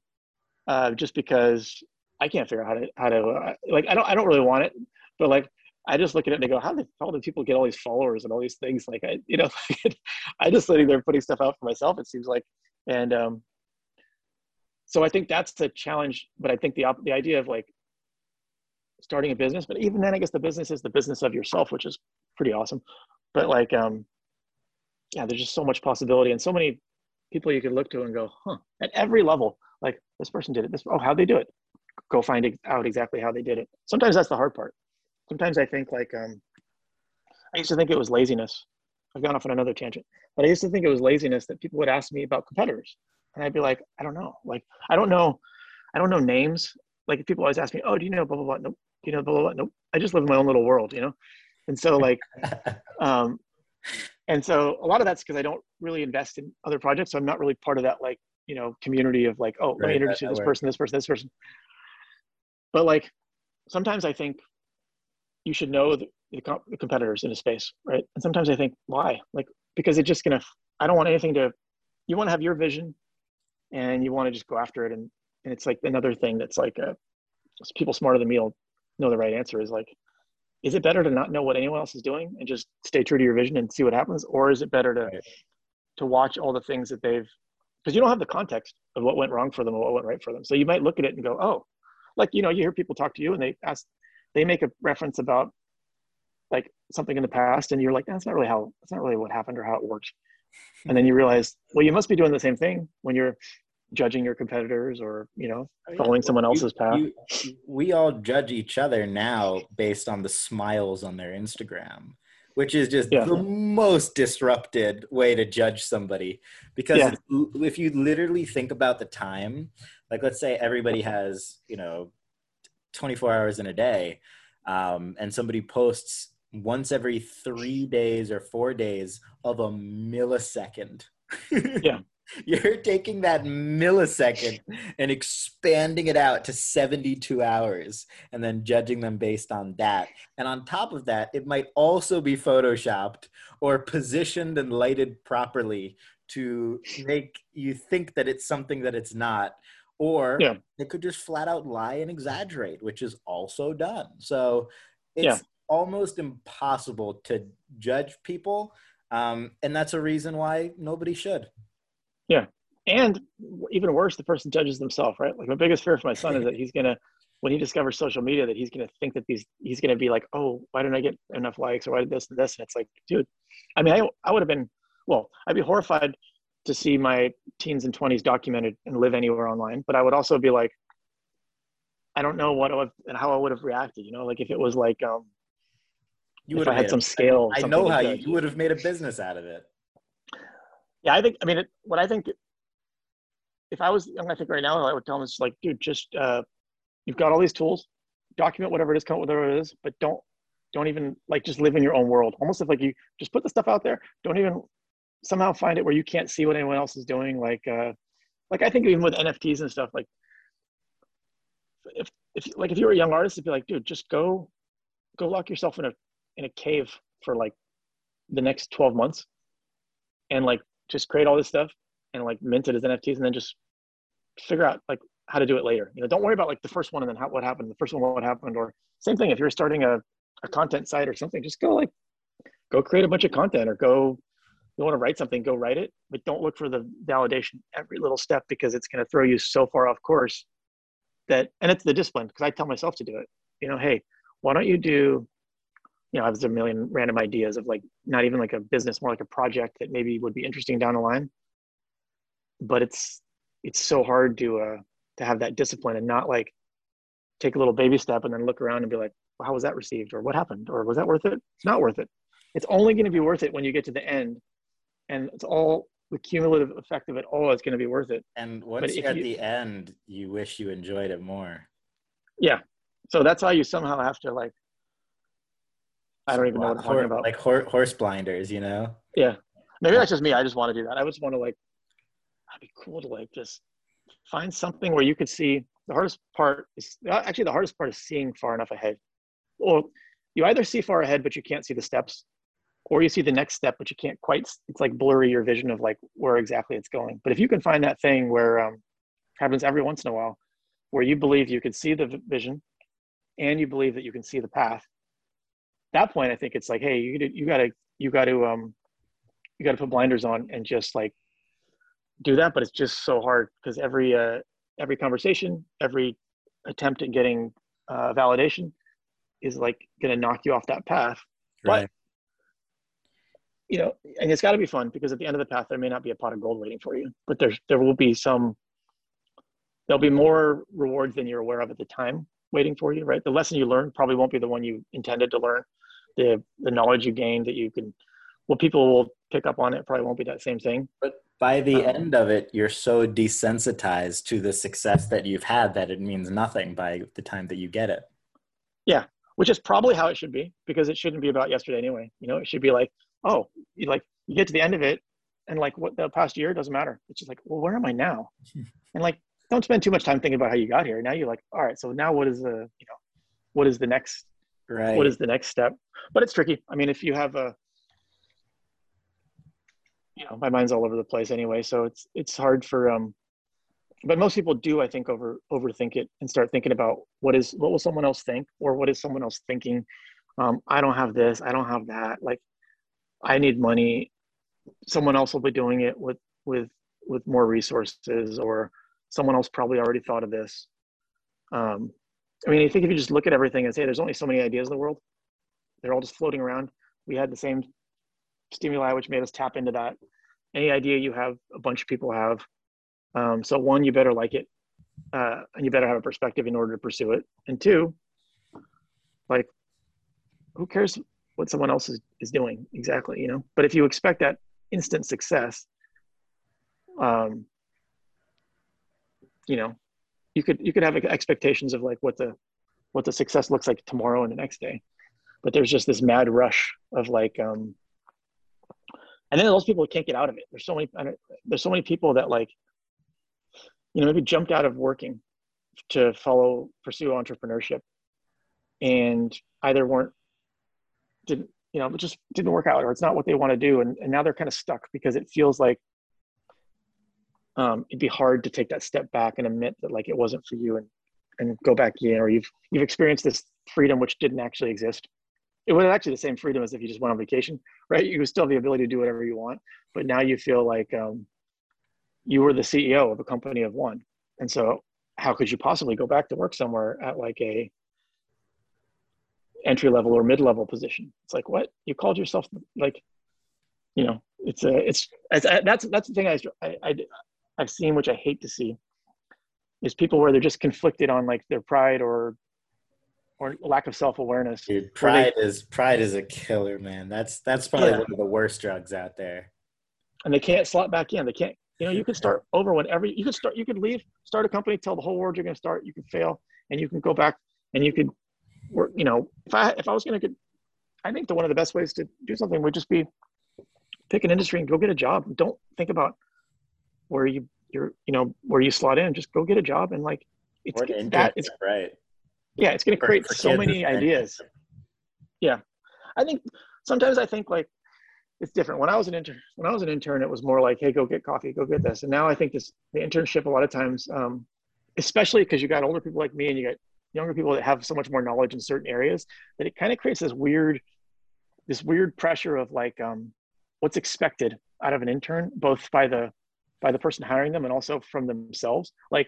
uh, just because I can't figure out how to how to uh, like I don't I don't really want it, but like I just look at it and go, how the hell do people get all these followers and all these things? Like I, you know, I just sitting there putting stuff out for myself. It seems like, and um, so I think that's the challenge. But I think the the idea of like starting a business, but even then, I guess the business is the business of yourself, which is pretty awesome. But like, um, yeah, there's just so much possibility and so many people you could look to and go, huh, at every level, like this person did it. This, oh, how'd they do it? Go find out exactly how they did it. Sometimes that's the hard part sometimes I think like um, I used to think it was laziness. I've gone off on another tangent, but I used to think it was laziness that people would ask me about competitors, and I'd be like, I don't know. Like I don't know, I don't know names. Like people always ask me, oh, do you know blah blah blah? Nope. Do you know blah blah blah? Nope. I just live in my own little world, you know. And so like, um, and so a lot of that's because I don't really invest in other projects, so I'm not really part of that like you know community of like, oh, right, let me introduce you to this person, this person, this person. But like sometimes I think you should know the, the, comp- the competitors in a space, right? And sometimes I think, why? Like, because it's just gonna. I don't want anything to. You want to have your vision, and you want to just go after it, and and it's like another thing that's like a, uh, people smarter than me will know the right answer is like, is it better to not know what anyone else is doing and just stay true to your vision and see what happens, or is it better to right. to watch all the things that they've because you don't have the context of what went wrong for them or what went right for them. So you might look at it and go, oh, like you know, you hear people talk to you and they ask they make a reference about like something in the past and you're like that's not really how that's not really what happened or how it worked. And then you realize well you must be doing the same thing when you're judging your competitors or you know oh, following someone else's path. you, we all judge each other now based on the smiles on their instagram which is just yeah. the most disrupted way to judge somebody because yeah. if you literally think about the time like let's say everybody has you know 24 hours in a day um, and somebody posts once every three days or four days of a millisecond yeah you're taking that millisecond and expanding it out to 72 hours and then judging them based on that. And on top of that, it might also be photoshopped or positioned and lighted properly to make you think that it's something that it's not or yeah. they could just flat out lie and exaggerate, which is also done. So it's yeah. almost impossible to judge people. Um, and that's a reason why nobody should. Yeah. And even worse, the person judges themselves, right? Like my biggest fear for my son is that he's going to, when he discovers social media, that he's going to think that these, he's going to be like, oh, why didn't I get enough likes or why did this and this? And it's like, dude, I mean, I, I would have been, well, I'd be horrified to see my teens and 20s documented and live anywhere online but i would also be like i don't know what I would, and how i would have reacted you know like if it was like um you would have I had some scale i know how you, you would have made a business out of it yeah i think i mean it, what i think if i was young i think right now i would tell them it's like dude just uh you've got all these tools document whatever it is with whatever it is but don't don't even like just live in your own world almost if like you just put the stuff out there don't even somehow find it where you can't see what anyone else is doing. Like, uh, like I think even with NFTs and stuff, like if, if like if you were a young artist, it'd be like, dude, just go, go lock yourself in a, in a cave for like the next 12 months and like just create all this stuff and like mint it as NFTs and then just figure out like how to do it later. You know, don't worry about like the first one and then how, what happened, the first one, what happened, or same thing. If you're starting a, a content site or something, just go like, go create a bunch of content or go you want to write something, go write it, but don't look for the validation every little step because it's going to throw you so far off course that, and it's the discipline because I tell myself to do it. You know, hey, why don't you do, you know, I have a million random ideas of like not even like a business, more like a project that maybe would be interesting down the line. But it's it's so hard to uh to have that discipline and not like take a little baby step and then look around and be like, well, how was that received or what happened or was that worth it? It's not worth it. It's only going to be worth it when you get to the end and it's all the cumulative effect of it all is going to be worth it. And once you're at you, the end, you wish you enjoyed it more. Yeah. So that's how you somehow have to like, I don't even know what I'm talking about. Like horse blinders, you know? Yeah. Maybe that's just me. I just want to do that. I just want to like, that'd be cool to like just find something where you could see the hardest part is actually the hardest part is seeing far enough ahead. Well, you either see far ahead, but you can't see the steps, or you see the next step but you can't quite it's like blurry your vision of like where exactly it's going but if you can find that thing where um, happens every once in a while where you believe you can see the vision and you believe that you can see the path that point, I think it's like, hey, you you gotta you gotta um you gotta put blinders on and just like do that. But it's just so hard because every uh every conversation, every attempt at getting uh, validation is like to knock you off that path. Right. But you know, and it's got to be fun because at the end of the path there may not be a pot of gold waiting for you, but there's there will be some. There'll be more rewards than you're aware of at the time waiting for you. Right. The lesson you learn probably won't be the one you intended to learn. The the knowledge you gain that you can, what people will pick up on it probably won't be that same thing. But by the um, end of it, you're so desensitized to the success that you've had that it means nothing by the time that you get it. Yeah, which is probably how it should be because it shouldn't be about yesterday anyway. You know, it should be like, oh, you like you get to the end of it, and like what the past year doesn't matter. It's just like, well, where am I now? and like, don't spend too much time thinking about how you got here. Now you're like, all right, so now what is the you know, what is the next right? What is the next step? But it's tricky. I mean, if you have a you know my mind's all over the place anyway so it's it's hard for um but most people do i think over overthink it and start thinking about what is what will someone else think or what is someone else thinking um, i don't have this i don't have that like i need money someone else will be doing it with with with more resources or someone else probably already thought of this um, i mean i think if you just look at everything and say there's only so many ideas in the world they're all just floating around. We had the same stimuli which made us tap into that. Any idea you have a bunch of people have. Um, so one you better like it uh, and you better have a perspective in order to pursue it. And two like who cares what someone else is, is doing exactly you know? But if you expect that instant success um, you know you could you could have expectations of like what the what the success looks like tomorrow and the next day. But there's just this mad rush of like um, and then those people can't get out of it. There's so many there's so many people that like you know maybe jumped out of working to follow pursue entrepreneurship and either weren't didn't you know just didn't work out or it's not what they want to do. And, and now they're kind of stuck because it feels like um, it'd be hard to take that step back and admit that like it wasn't for you and and go back in or you've you've experienced this freedom which didn't actually exist it was actually the same freedom as if you just went on vacation, right? You still have the ability to do whatever you want, but now you feel like um, you were the CEO of a company of one. And so how could you possibly go back to work somewhere at like a entry level or mid level position? It's like, what you called yourself like, you know, it's a, it's, it's that's, that's the thing I, I, I, I've seen, which I hate to see is people where they're just conflicted on like their pride or or lack of self-awareness. Dude, pride they, is pride is a killer, man. That's that's probably yeah. one of the worst drugs out there. And they can't slot back in. They can't. You know, you can start over whenever you can start. You could leave, start a company, tell the whole world you're going to start. You can fail, and you can go back, and you could work. You know, if I if I was going to, get, I think the one of the best ways to do something would just be pick an industry and go get a job. Don't think about where you you're you know where you slot in. Just go get a job and like it's that it's right. Yeah it's going to create so many ideas. yeah. I think sometimes i think like it's different. When i was an intern when i was an intern it was more like hey go get coffee go get this. And now i think this the internship a lot of times um, especially because you got older people like me and you got younger people that have so much more knowledge in certain areas that it kind of creates this weird this weird pressure of like um, what's expected out of an intern both by the by the person hiring them and also from themselves like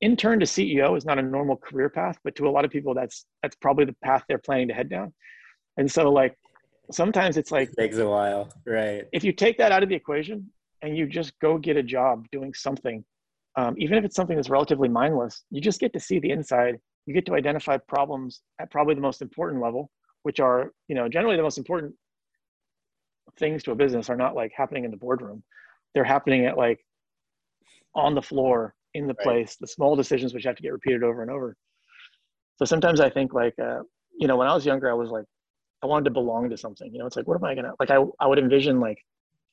intern to CEO is not a normal career path, but to a lot of people, that's that's probably the path they're planning to head down. And so, like, sometimes it's like it takes a while, right? If you take that out of the equation and you just go get a job doing something, um, even if it's something that's relatively mindless, you just get to see the inside. You get to identify problems at probably the most important level, which are, you know, generally the most important things to a business are not like happening in the boardroom. They're happening at like on the floor in the right. place, the small decisions which have to get repeated over and over. So sometimes I think like, uh, you know, when I was younger, I was like, I wanted to belong to something. You know, it's like, what am I gonna like? I I would envision like,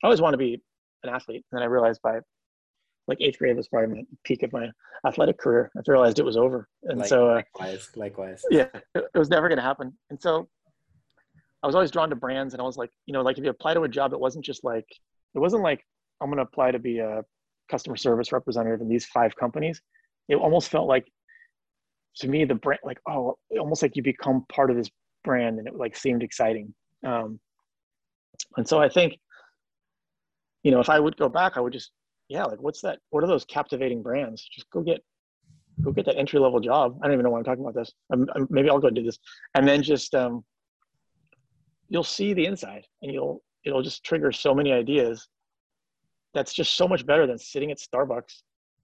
I always want to be an athlete, and then I realized by like eighth grade was probably my peak of my athletic career. I realized it was over, and like, so uh, likewise, likewise, yeah, it, it was never gonna happen. And so I was always drawn to brands, and I was like, you know, like if you apply to a job, it wasn't just like it wasn't like I'm gonna apply to be a customer service representative in these five companies, it almost felt like to me the brand like oh almost like you become part of this brand and it like seemed exciting. Um, and so I think, you know, if I would go back, I would just, yeah, like what's that? What are those captivating brands? Just go get, go get that entry level job. I don't even know why I'm talking about this. I'm, I'm, maybe I'll go do this, and then just, um, you'll see the inside, and you'll it'll just trigger so many ideas. That's just so much better than sitting at Starbucks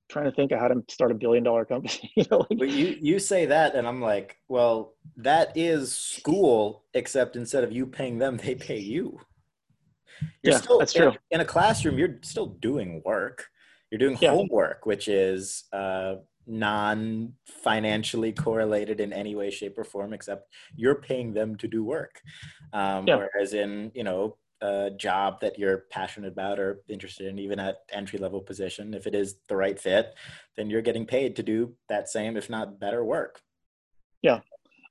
trying to think of how to start a billion dollar company. you know, like, but you you say that, and I'm like, well, that is school, except instead of you paying them, they pay you. You're yeah, still, that's true. In, in, a classroom, you're still doing work. You're doing yeah. homework, which is uh, non-financially correlated in any way, shape, or form, except you're paying them to do work. Um, yeah. Whereas in you know a job that you're passionate about or interested in, even at entry level position, if it is the right fit, then you're getting paid to do that same, if not better work. Yeah,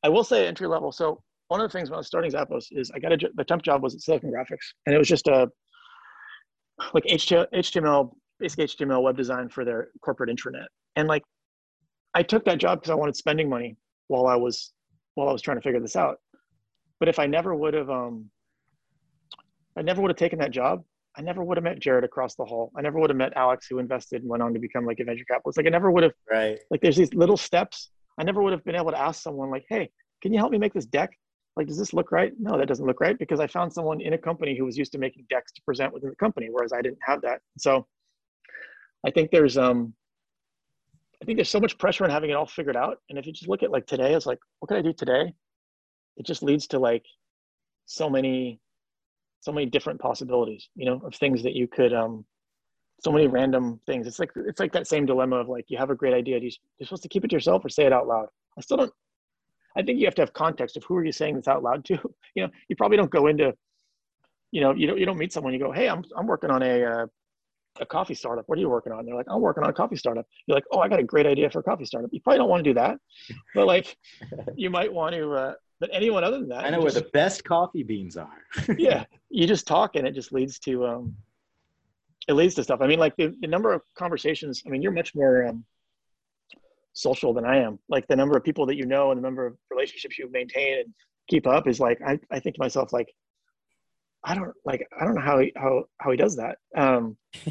I will say entry level. So one of the things when I was starting Zappos is I got a the temp job was at Silicon Graphics, and it was just a like HTML, basic HTML web design for their corporate intranet. And like, I took that job because I wanted spending money while I was while I was trying to figure this out. But if I never would have um, I never would have taken that job. I never would have met Jared across the hall. I never would have met Alex, who invested and went on to become like a venture capitalist. Like I never would have. Right. Like there's these little steps. I never would have been able to ask someone like, "Hey, can you help me make this deck? Like, does this look right? No, that doesn't look right because I found someone in a company who was used to making decks to present within the company, whereas I didn't have that. So, I think there's um, I think there's so much pressure on having it all figured out. And if you just look at like today, it's like, what can I do today? It just leads to like so many so many different possibilities, you know, of things that you could, um, so many random things. It's like, it's like that same dilemma of like, you have a great idea. You, you're supposed to keep it to yourself or say it out loud. I still don't, I think you have to have context of who are you saying this out loud to? You know, you probably don't go into, you know, you don't, you don't meet someone, you go, Hey, I'm, I'm working on a, uh, a coffee startup. What are you working on? They're like, I'm working on a coffee startup. You're like, oh, I got a great idea for a coffee startup. You probably don't want to do that, but like, you might want to, uh, but anyone other than that, I know where the best coffee beans are. yeah, you just talk, and it just leads to um, it leads to stuff. I mean, like the, the number of conversations. I mean, you're much more um, social than I am. Like the number of people that you know and the number of relationships you maintain and keep up is like I, I think to myself like I don't like I don't know how he how how he does that. Um,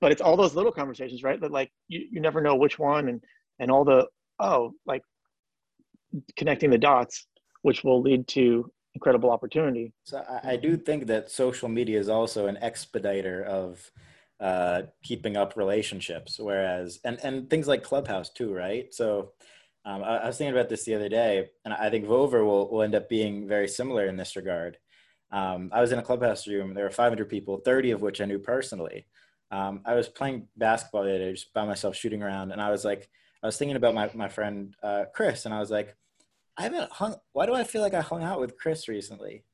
but it's all those little conversations, right? That like you, you never know which one and and all the oh like connecting the dots which will lead to incredible opportunity. So I, I do think that social media is also an expediter of uh, keeping up relationships, whereas and and things like Clubhouse too, right? So um, I, I, was thinking about this the other day, and I think Vover will will end up being very similar in this regard. Um, I was in a Clubhouse room. There were 500 people, 30 of which I knew personally. Um, I was playing basketball the other day, just by myself, shooting around, and I was like, I was thinking about my my friend uh, Chris, and I was like I haven't hung. Why do I feel like I hung out with Chris recently?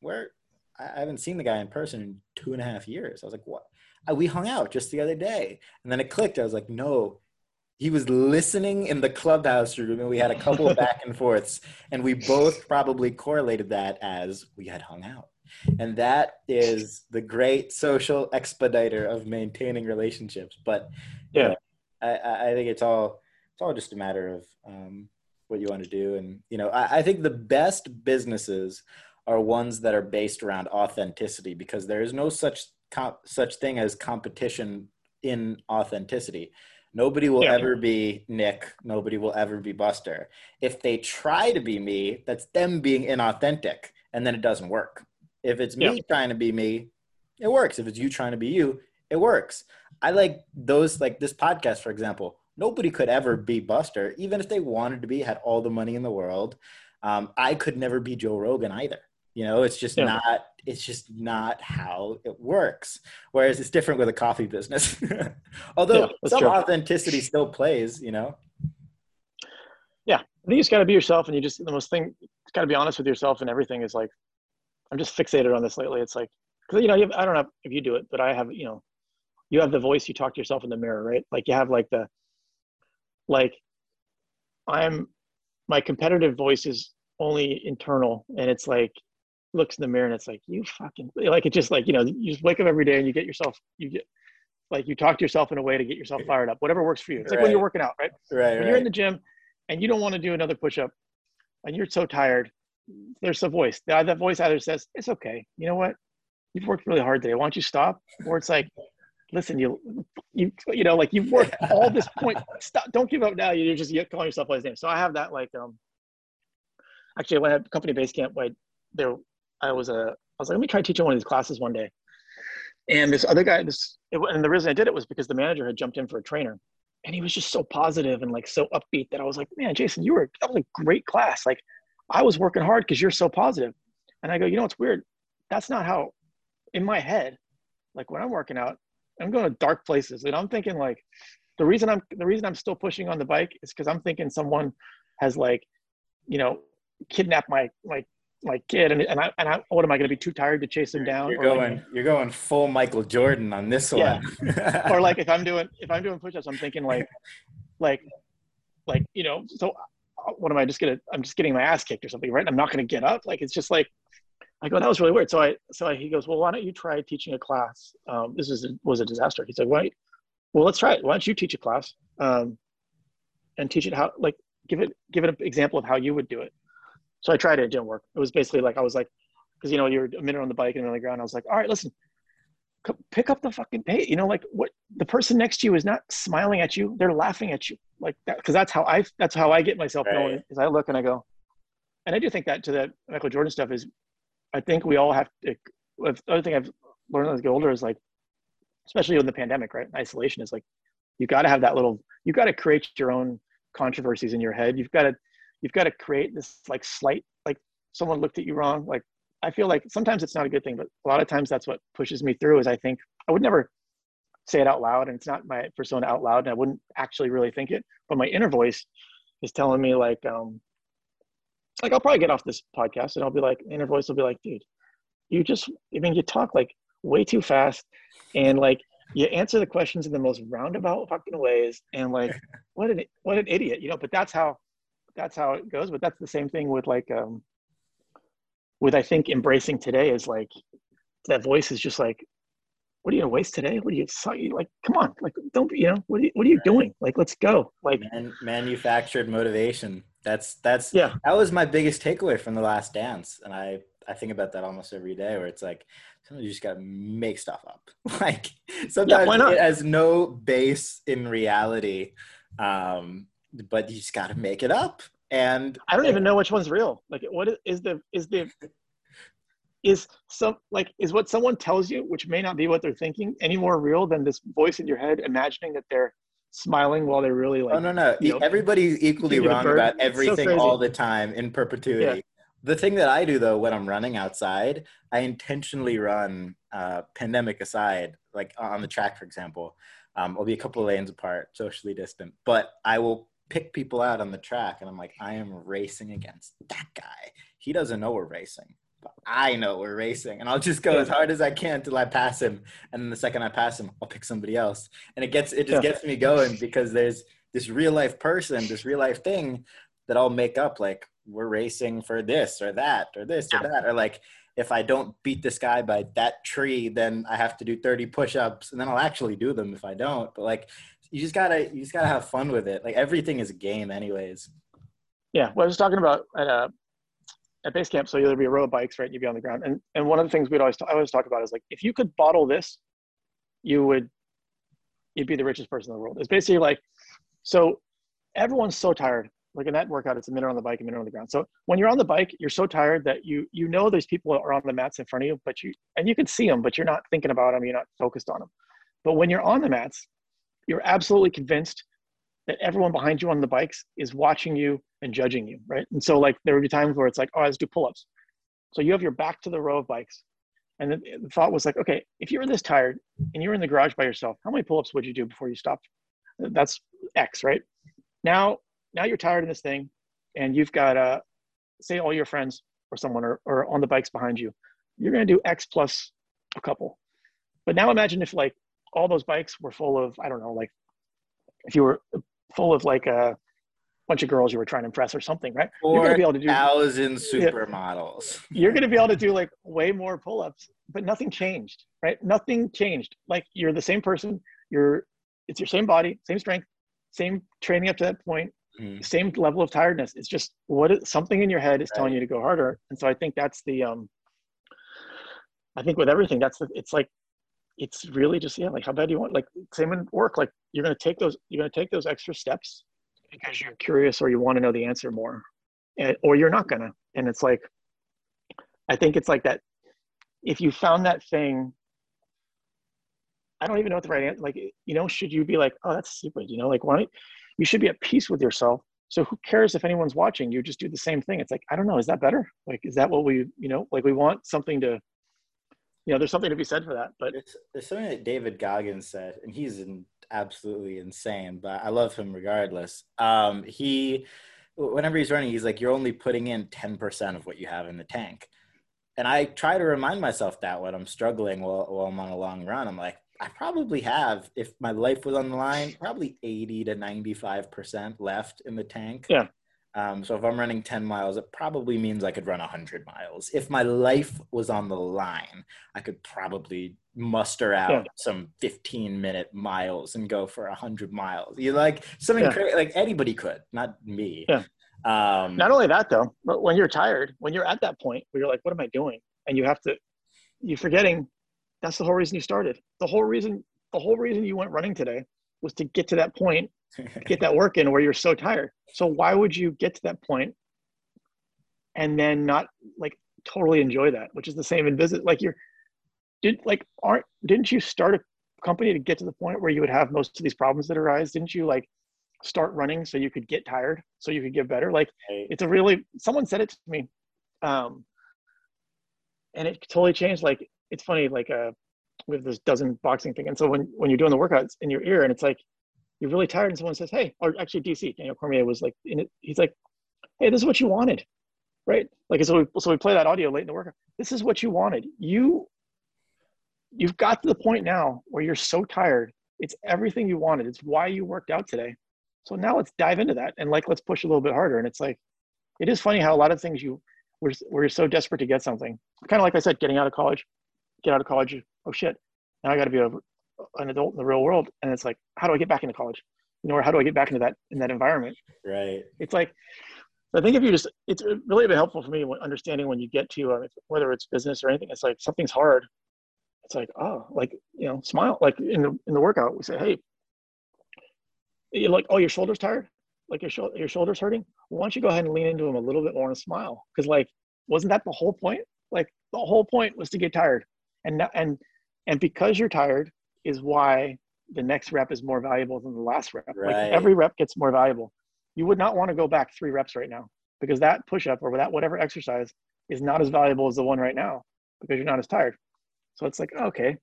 Where I haven't seen the guy in person in two and a half years. I was like, what? We hung out just the other day, and then it clicked. I was like, no, he was listening in the clubhouse room, and we had a couple of back and forths, and we both probably correlated that as we had hung out. And that is the great social expediter of maintaining relationships. But yeah, you know, I, I think it's all it's all just a matter of um, what you want to do. And, you know, I, I think the best businesses are ones that are based around authenticity because there is no such comp- such thing as competition in authenticity. Nobody will yeah. ever be Nick. Nobody will ever be Buster. If they try to be me, that's them being inauthentic, and then it doesn't work. If it's me yeah. trying to be me, it works. If it's you trying to be you, it works. I like those, like this podcast, for example nobody could ever be Buster, even if they wanted to be, had all the money in the world. Um, I could never be Joe Rogan either. You know, it's just yeah. not. It's just not how it works. Whereas it's different with a coffee business. Although yeah, some true. authenticity still plays. You know. Yeah, I think you just got to be yourself, and you just the most thing. Got to be honest with yourself, and everything is like. I'm just fixated on this lately. It's like because you know have, I don't know if you do it, but I have you know, you have the voice. You talk to yourself in the mirror, right? Like you have like the like i'm my competitive voice is only internal and it's like looks in the mirror and it's like you fucking like it just like you know you just wake up every day and you get yourself you get like you talk to yourself in a way to get yourself fired up whatever works for you it's like right. when you're working out right right when right. you're in the gym and you don't want to do another push-up and you're so tired there's a voice. That, that voice either says, it's okay. You know what? You've worked really hard today. Why don't you stop? Or it's like, listen, you, you, you know, like you've worked all this point. Stop. Don't give up now. You're just calling yourself by his name. So I have that like, um, actually when I had company base camp, like there, I was a, uh, I was like, let me try teaching one of these classes one day. And this other guy, this, it, and the reason I did it was because the manager had jumped in for a trainer and he was just so positive and like so upbeat that I was like, man, Jason, you were, that was a great class. Like I was working hard because you're so positive. And I go, you know, it's weird. That's not how, in my head, like when I'm working out, I'm going to dark places, and I'm thinking like, the reason I'm the reason I'm still pushing on the bike is because I'm thinking someone has like, you know, kidnapped my my my kid, and and I and I what am I going to be too tired to chase him down? You're going like, you're going full Michael Jordan on this yeah. one. or like if I'm doing if I'm doing push-ups, I'm thinking like like like you know so uh, what am I just gonna? I'm just getting my ass kicked or something, right? I'm not gonna get up. Like it's just like I go, that was really weird. So I, so I, he goes, well, why don't you try teaching a class? Um, this is was a disaster. He said, why? Well, let's try it. Why don't you teach a class um, and teach it how, like, give it, give it an example of how you would do it. So I tried it. It didn't work. It was basically like I was like, because you know you're a minute on the bike and on the ground. I was like, all right, listen, pick up the fucking hey, you know, like what the person next to you is not smiling at you; they're laughing at you, like that. Because that's how I that's how I get myself right. going. Is I look and I go, and I do think that to that Michael Jordan stuff is I think we all have to. The other thing I've learned as I get older is like, especially in the pandemic, right? Isolation is like, you got to have that little. You got to create your own controversies in your head. You've got to, you've got to create this like slight, like someone looked at you wrong. Like I feel like sometimes it's not a good thing, but a lot of times that's what pushes me through. Is I think I would never say it out loud, and it's not my persona out loud, and I wouldn't actually really think it, but my inner voice is telling me like, um, like I'll probably get off this podcast and I'll be like, inner voice will be like, dude, you just, I mean, you talk like way too fast and like you answer the questions in the most roundabout fucking ways and like what an what an idiot, you know. But that's how that's how it goes. But that's the same thing with like um with I think embracing today is like that voice is just like, what are you gonna waste today? What are you like? Come on, like don't be you know what are you, what are you doing? Like let's go. Like Man, manufactured motivation. That's that's yeah. That was my biggest takeaway from the last dance, and I I think about that almost every day. Where it's like sometimes you just gotta make stuff up. like sometimes yeah, it has no base in reality, um, but you just gotta make it up. And I don't even know which one's real. Like, what is the is the is some like is what someone tells you, which may not be what they're thinking, any more real than this voice in your head imagining that they're smiling while they're really like. Oh no no! You know, Everybody's equally wrong about everything so all the time in perpetuity. Yeah. The thing that I do though when I'm running outside, I intentionally run uh, pandemic aside, like on the track, for example. Um, I'll be a couple of lanes apart, socially distant, but I will pick people out on the track, and I'm like, I am racing against that guy. He doesn't know we're racing. I know we're racing, and I'll just go as hard as I can until I pass him. And then the second I pass him, I'll pick somebody else, and it gets it just yeah. gets me going because there's this real life person, this real life thing that I'll make up. Like we're racing for this or that or this or that, or like if I don't beat this guy by that tree, then I have to do 30 push-ups, and then I'll actually do them if I don't. But like you just gotta you just gotta have fun with it. Like everything is a game, anyways. Yeah, well, I was talking about at a uh, at base camp, so there'd be a row of bikes, right? You'd be on the ground, and and one of the things we'd always I always talk about is like if you could bottle this, you would you'd be the richest person in the world. It's basically like so everyone's so tired. Like in that workout, it's a minute on the bike, a minute on the ground. So when you're on the bike, you're so tired that you you know there's people are on the mats in front of you, but you and you can see them, but you're not thinking about them. You're not focused on them. But when you're on the mats, you're absolutely convinced that everyone behind you on the bikes is watching you and judging you, right? And so like there would be times where it's like, oh, let's do pull-ups. So you have your back to the row of bikes. And the, the thought was like, okay, if you were this tired and you were in the garage by yourself, how many pull-ups would you do before you stopped? That's X, right? Now, now you're tired of this thing and you've got, uh, say all your friends or someone are, are on the bikes behind you. You're to do X plus a couple. But now imagine if like all those bikes were full of, I don't know, like if you were full of like a bunch of girls you were trying to impress or something, right? Four you're gonna be able to do thousand supermodels. You're gonna be able to do like way more pull-ups, but nothing changed, right? Nothing changed. Like you're the same person. You're it's your same body, same strength, same training up to that point. mm. same level of tiredness. It's just what is, something in your head is right. telling you to go harder. And so I think that's the, um, I think with everything, that's the, it's like, it's really just, yeah, like how bad do you want, like same in work, like you're going to take those, you're going to take those extra steps because you're curious or you want to know the answer more and, or you're not gonna. And it's like, I think it's like that. If you found that thing I don't even know what the right answer. Like, you know, should you be like, oh, that's stupid? You know, like, why? You should be at peace with yourself. So who cares if anyone's watching? You just do the same thing. It's like, I don't know. Is that better? Like, is that what we, you know, like we want something to, you know, there's something to be said for that. But it's, there's something that David Goggins said, and he's in, absolutely insane, but I love him regardless. Um, he, whenever he's running, he's like, you're only putting in 10% of what you have in the tank. And I try to remind myself that when I'm struggling while, while I'm on a long run, I'm like, I probably have, if my life was on the line, probably 80 to 95% left in the tank. Yeah. Um, so if I'm running 10 miles, it probably means I could run 100 miles. If my life was on the line, I could probably muster out yeah. some 15 minute miles and go for 100 miles. You like something yeah. crazy, like anybody could, not me. Yeah. Um, not only that though, but when you're tired, when you're at that point where you're like, what am I doing? And you have to, you're forgetting that's the whole reason you started. The whole reason the whole reason you went running today was to get to that point, get that work in where you're so tired. So why would you get to that point and then not like totally enjoy that? Which is the same in business. Like you're did like aren't didn't you start a company to get to the point where you would have most of these problems that arise? Didn't you like start running so you could get tired, so you could get better? Like it's a really someone said it to me. Um and it totally changed like it's funny, like uh, we have this dozen boxing thing, and so when when you're doing the workouts in your ear, and it's like you're really tired, and someone says, "Hey," or actually DC Daniel Cormier was like, it, he's like, "Hey, this is what you wanted." Right, like so. We, so we play that audio late in the workout. This is what you wanted. You, you've got to the point now where you're so tired. It's everything you wanted. It's why you worked out today. So now let's dive into that and like let's push a little bit harder. And it's like, it is funny how a lot of things you we're we're so desperate to get something. Kind of like I said, getting out of college, get out of college. Oh shit! Now I got to be a, an adult in the real world, and it's like, how do I get back into college? You know, or how do I get back into that in that environment? Right. It's like, I think if you just, it's really been helpful for me understanding when you get to uh, whether it's business or anything. It's like something's hard. It's like, oh, like you know, smile. Like in the in the workout, we say, hey, you're like, oh, your shoulder's tired. Like your shoulder, your shoulders hurting. Why don't you go ahead and lean into them a little bit more and smile? Because like, wasn't that the whole point? Like the whole point was to get tired and and and because you're tired is why the next rep is more valuable than the last rep right. like every rep gets more valuable you would not want to go back three reps right now because that push up or that whatever exercise is not as valuable as the one right now because you're not as tired so it's like okay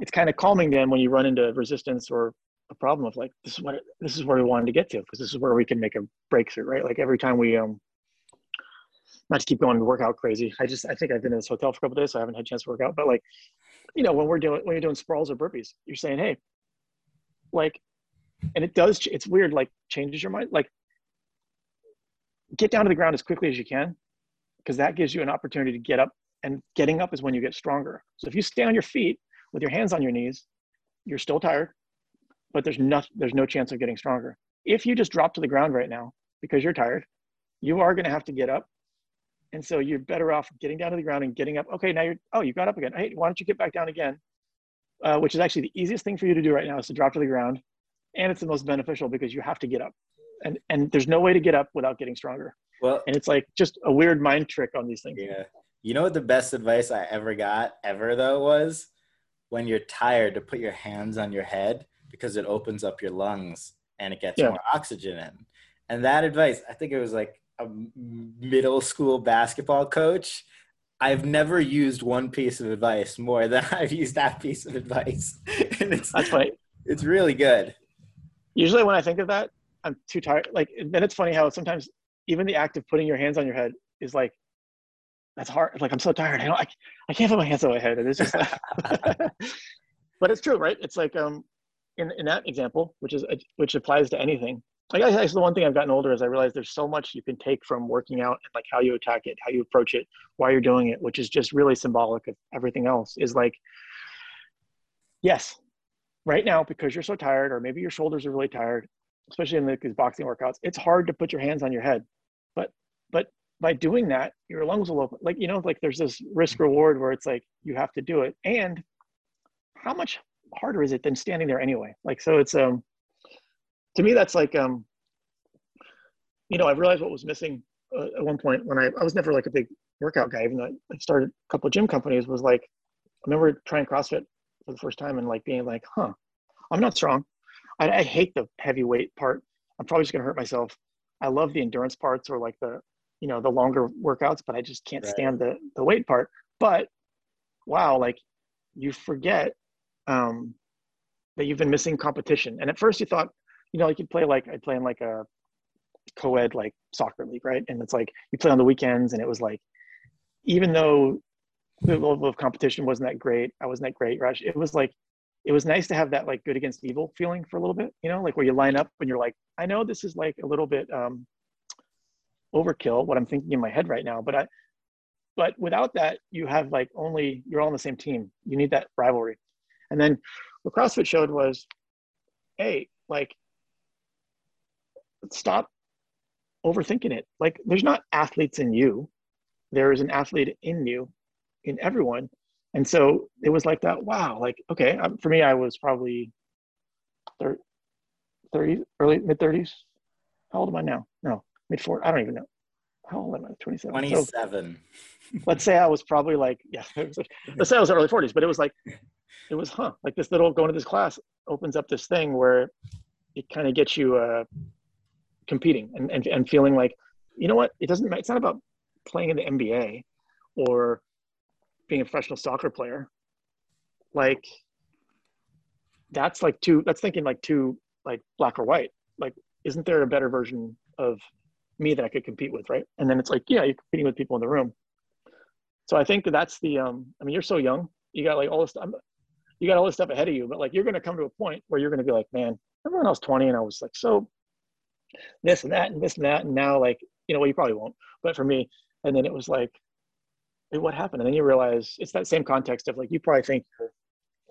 it's kind of calming then when you run into resistance or a problem of like this is what this is where we wanted to get to because this is where we can make a breakthrough right like every time we um not to keep going to workout crazy. I just I think I've been in this hotel for a couple days, so I haven't had a chance to work out. But like, you know, when we're doing when you're doing sprawls or burpees, you're saying, hey, like, and it does. It's weird. Like changes your mind. Like, get down to the ground as quickly as you can, because that gives you an opportunity to get up. And getting up is when you get stronger. So if you stay on your feet with your hands on your knees, you're still tired, but there's no there's no chance of getting stronger. If you just drop to the ground right now because you're tired, you are going to have to get up and so you're better off getting down to the ground and getting up. Okay, now you're, oh, you got up again. Hey, why don't you get back down again? Uh, which is actually the easiest thing for you to do right now is to drop to the ground. And it's the most beneficial because you have to get up. And, and there's no way to get up without getting stronger. Well, and it's like just a weird mind trick on these things. Yeah. You know what the best advice I ever got ever though was when you're tired to put your hands on your head because it opens up your lungs and it gets yeah. more oxygen in. And that advice, I think it was like a middle school basketball coach, I've never used one piece of advice more than I've used that piece of advice. and it's That's funny. It's really good. Usually when I think of that, I'm too tired. Like then it's funny how sometimes even the act of putting your hands on your head is like that's hard. Like I'm so tired. I don't I, I can't put my hands on my head. And it's just like, but it's true, right? It's like um in in that example, which is which applies to anything I guess the one thing I've gotten older is I realize there's so much you can take from working out and like how you attack it, how you approach it, why you're doing it, which is just really symbolic of everything else. Is like, yes, right now because you're so tired, or maybe your shoulders are really tired, especially in the, these boxing workouts, it's hard to put your hands on your head. But but by doing that, your lungs will open. Like you know, like there's this risk reward where it's like you have to do it. And how much harder is it than standing there anyway? Like so, it's um to me that's like um you know I realized what was missing uh, at one point when I I was never like a big workout guy, even though I started a couple of gym companies. Was like I remember trying CrossFit for the first time and like being like, huh, I'm not strong. I, I hate the heavyweight part. I'm probably just gonna hurt myself. I love the endurance parts or like the, you know, the longer workouts, but I just can't right. stand the the weight part. But wow, like you forget um, that you've been missing competition. And at first you thought, you know, like you'd play like I'd play in like a co-ed like soccer league, right? And it's like you play on the weekends, and it was like, even though the level of competition wasn't that great, I wasn't that great, Rush. It was like it was nice to have that like good against evil feeling for a little bit, you know, like where you line up and you're like, I know this is like a little bit um, overkill what I'm thinking in my head right now, but I, but without that, you have like only you're all on the same team. You need that rivalry, and then what CrossFit showed was, hey, like, stop overthinking it. Like, there's not athletes in you. There is an athlete in you, in everyone, and so it was like that wow like okay um, for me i was probably 30, 30 early mid 30s how old am i now? No mid 40 i don't even know. How old am i? 27 27 so, let's say i was probably like yeah let's say i was early 40s but it was like it was huh like this little going to this class opens up this thing where it kind of gets you uh competing and, and and feeling like you know what? It doesn't it's not about playing in the nba or being a professional soccer player. Like that's like too that's thinking like too like black or white. Like isn't there a better version of me that i could compete with right? And then it's like yeah you're competing with people in the room. So i think that's the um i mean you're so young. You got like all this stuff you got all this stuff ahead of you but like you're going to come to a point where you're going to be like man everyone else 20 and i was like so this and that and this and that and now like you know well you probably won't but for me and then it was like what happened? And then you realize it's that same context of like, you probably think you're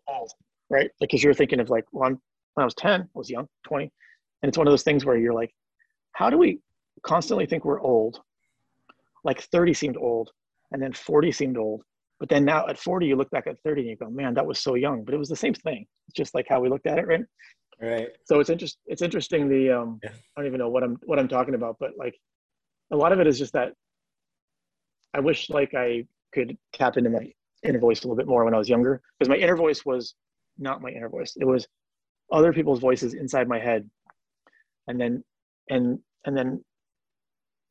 old, right? Like, cause you're thinking of like, well, I'm, when I was 10, I was young, 20. And it's one of those things where you're like, how do we constantly think we're old? Like 30 seemed old and then 40 seemed old. But then now at 40, you look back at 30 and you go, man, that was so young, but it was the same thing. It's just like how we looked at it. Right. Right. So it's interesting. It's interesting. The, um, yeah. I don't even know what I'm, what I'm talking about, but like a lot of it is just that I wish like I could tap into my inner voice a little bit more when I was younger because my inner voice was not my inner voice. It was other people's voices inside my head, and then and and then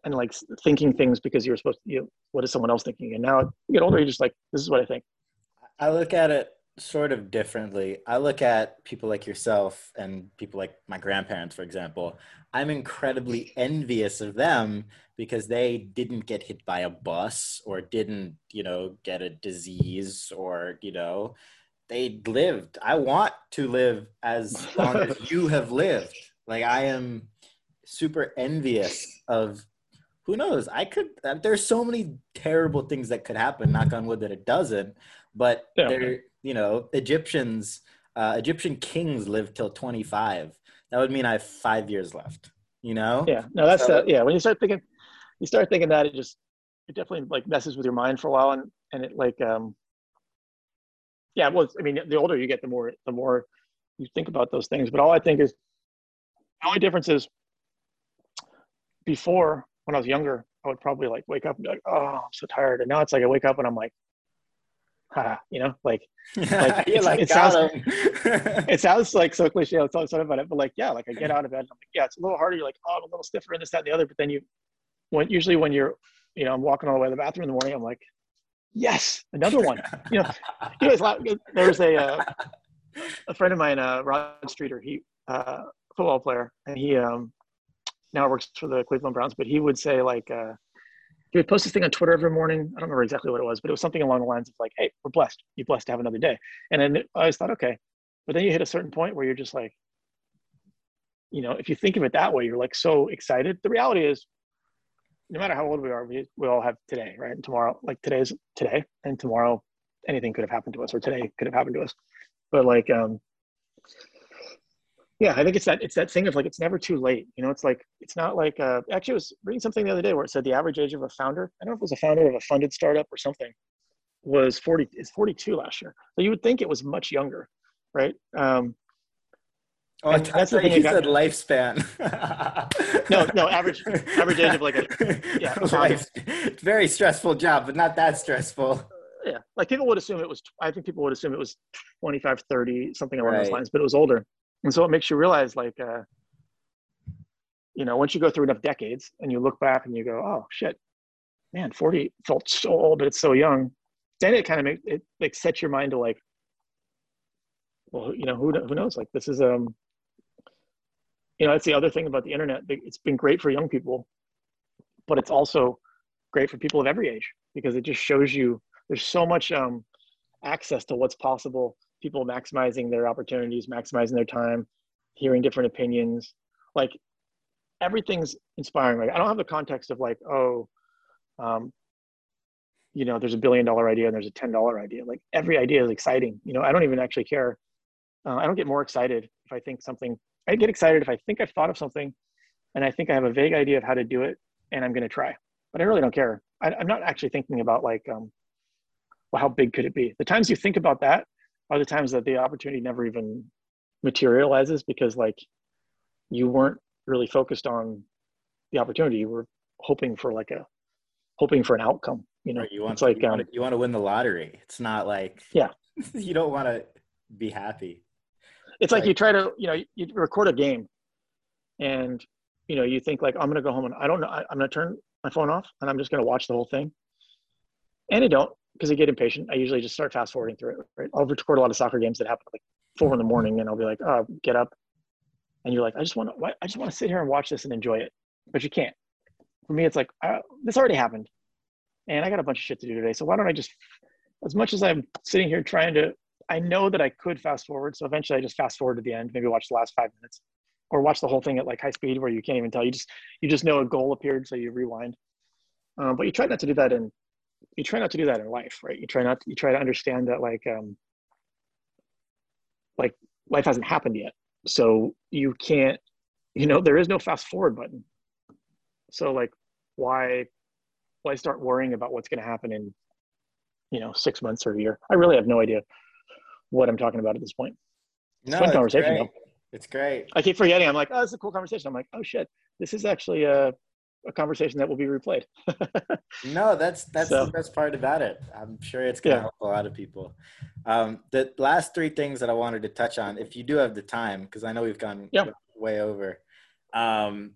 and like thinking things because you're supposed to. You know, what is someone else thinking? And now you get older, you're just like, this is what I think. I look at it sort of differently. I look at people like yourself and people like my grandparents, for example. I'm incredibly envious of them because they didn't get hit by a bus or didn't, you know, get a disease or, you know, they lived. I want to live as long as you have lived. Like I am super envious of who knows i could uh, there's so many terrible things that could happen knock on wood that it doesn't but yeah. there you know, Egyptians, uh, Egyptian kings lived till 25. That would mean I have five years left, you know? Yeah, no, that's, so, yeah. When you start thinking, you start thinking that it just, it definitely like messes with your mind for a while. And, and it like, um, yeah, well, I mean, the older you get, the more, the more you think about those things. But all I think is the only difference is before when I was younger, I would probably like wake up and be like, oh, I'm so tired. And now it's like I wake up and I'm like, haha, you know, like, like, like it sounds, it sounds like so cliche. I'll talk about it, but like, yeah, like I get out of bed, and I'm like, yeah, it's a little harder. You're like, oh, I'm a little stiffer and this, that, and the other. But then you, when usually when you're, you know, I'm walking all the way to the bathroom in the morning, I'm like, yes, another one. you know, you know there was a uh, a friend of mine, uh, Rod Streater, he uh, football player, and he um, now works for the Cleveland Browns. But he would say like. Uh, he would post this thing on Twitter every morning. I don't remember exactly what it was, but it was something along the lines of like, "Hey, we're blessed. You're blessed to have another day." And then I always thought, okay, but then you hit a certain point where you're just like, you know, if you think of it that way, you're like so excited. The reality is, no matter how old we are, we, we all have today, right? And tomorrow, like today's today, and tomorrow, anything could have happened to us, or today could have happened to us. But like, um, yeah, I think it's that it's that thing of like it's never too late. You know, it's like it's not like uh, actually I was reading something the other day where it said the average age of a founder. I don't know if it was a founder of a funded startup or something was 40 is 42 last year. So you would think it was much younger, right? Um, oh, that's the thing you, you said lifespan. no, no, average average age of like a yeah. Life, very stressful job, but not that stressful. Yeah, like people would assume it was. I think people would assume it was 25, 30, something along right. those lines, but it was older. And so it makes you realize, like, uh, you know, once you go through enough decades and you look back and you go, oh shit, man, 40 felt so old, but it's so young. Then it kind of makes it like sets your mind to like well you know who, who knows? Like this is um you know that's the other thing about the internet it's been great for young people but it's also great for people of every age because it just shows you there's so much um access to what's possible people maximizing their opportunities maximizing their time hearing different opinions. Like everything's inspiring. Like i don't have the context of like oh um, you know there's a billion dollar idea and there's a ten dollar idea. Like every idea is exciting. You know i don't even actually care. Uh, i don't get more excited if i think something i get excited if i think i've thought of something and i think i have a vague idea of how to do it and i'm going to try. But i really don't care. I, am not actually thinking about like um well how big could it be? The times you think about that are the times that the opportunity never even materializes because like you weren't really focused on the opportunity. You were hoping for like a hoping for an outcome you know, you want it's like you, um, want to, you want to win the lottery. It's not like yeah, you don't want to be happy. It's, like, like, you try to you know you record a game, and you know you think like I'm gonna go home and I don't know I, am gonna turn my phone off and I'm just gonna watch the whole thing, and I don't because I get impatient. I usually just start fast forwarding through it. Right, I'll record a lot of soccer games that happen like four in the morning, and I'll be like, oh, get up, and you're like, I just want to I just want to sit here and watch this and enjoy it, but you can't. For me, it's like uh, this already happened and I got a bunch of shit to do today. So why don't I just, as much as I'm sitting here trying to, I know that I could fast forward. So eventually I just fast forward to the end, maybe watch the last five minutes or watch the whole thing at like high speed where you can't even tell. You just, you just know a goal appeared. So you rewind. Um, but you try not to do that in, you try not to do that in life, right? You try not, to, you try to understand that like, um, like life hasn't happened yet. So you can't, you know, there is no fast forward button. So like, why why start worrying about what's going to happen in, you know, six months or a year? I really have no idea what I'm talking about at this point. It's no, fun conversation great. It's great. I keep forgetting. I'm like, oh, it's a cool conversation. I'm like, oh shit, this is actually a, a conversation that will be replayed. no, that's that's so, the best part about it. I'm sure it's gonna yeah. help a lot of people. Um, the last three things that I wanted to touch on, if you do have the time, because I know we've gone yeah. way over. Um,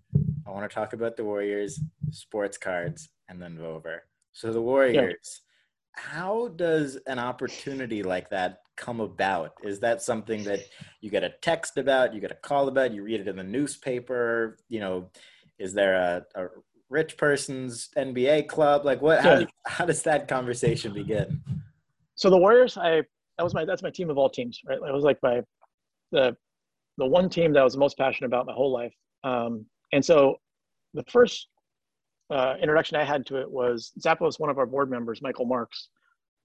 I want to talk about the Warriors sports cards and then Vover. So the Warriors, yeah. how does an opportunity like that come about? Is that something that you get a text about, you get a call about, you read it in the newspaper? You know, is there a, a rich person's NBA club? Like what? How, how does that conversation begin? So the Warriors, I that was my that's my team of all teams, right? It was like my the the one team that I was most passionate about my whole life. Um, and so the first uh, introduction I had to it was Zappos, one of our board members, Michael Marks,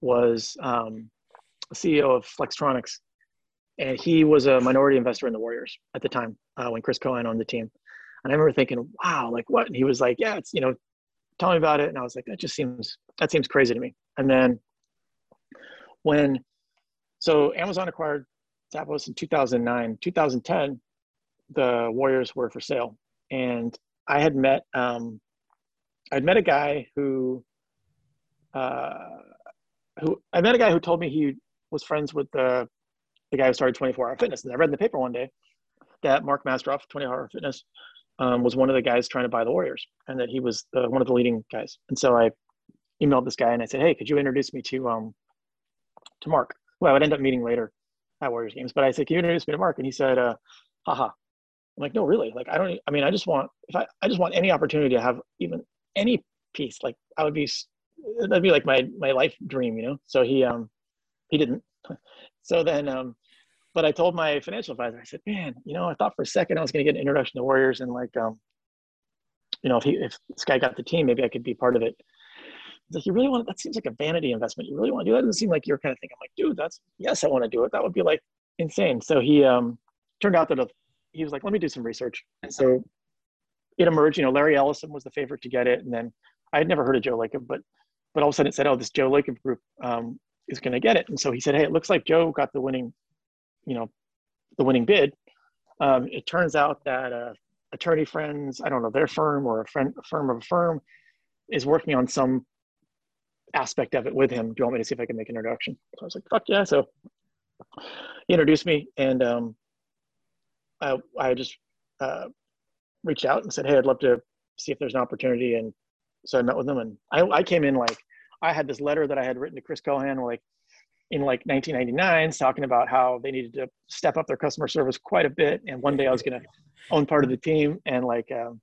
was um, CEO of Flextronics, and he was a minority investor in the Warriors at the time uh, when Chris Cohan owned the team. And I remember thinking, "Wow, like what?" And he was like, "Yeah, it's you know, tell me about it." And I was like, "That just seems that seems crazy to me." And then when so Amazon acquired Zappos in 2009, 2010, the Warriors were for sale, and I had met um, I'd met a guy who, uh, who I met a guy who told me he was friends with the, the guy who started 24 Hour Fitness. And I read in the paper one day that Mark Mastrov, 24 Hour Fitness, um, was one of the guys trying to buy the Warriors, and that he was one of the leading guys. And so I emailed this guy and I said, "Hey, could you introduce me to um, to Mark?" Well, I would end up meeting later at Warriors games, but I said, "Can you introduce me to Mark?" And he said, uh, "Haha." I'm like, "No, really? Like, I don't. I mean, I just want if I I just want any opportunity to have even any piece like i would be that'd be like my my life dream you know so he um he didn't so then um but i told my financial advisor i said man you know i thought for a second i was going to get an introduction to warriors and like um you know if he if this guy got the team maybe i could be part of it He's like, you really want to, that seems like a vanity investment. You really want to do that? It Doesn't seem like your kind of thing. I'm like, dude, that's yes, I want to do it. That would be like insane. So he um turned out that a, he was like, let me do some research. And so it emerged, you know, Larry Ellison was the favorite to get it. And then I had never heard of Joe Lacob, but, but all of a sudden it said, oh, this Joe Lacob group um, is going to get it. And so he said, hey, it looks like Joe got the winning, you know, the winning bid. Um, it turns out that uh, attorney friends, I don't know, their firm or a friend, a firm of a firm is working on some aspect of it with him. Do you want me to see if I can make an introduction? So I was like, fuck yeah. So he introduced me and um, I, I just uh, reached out and said, hey, I'd love to see if there's an opportunity. And so I met with them and I, I came in like, I had this letter that I had written to Chris Cohan, like in like 1999, talking about how they needed to step up their customer service quite a bit. And one day I was going to own part of the team. And like, um,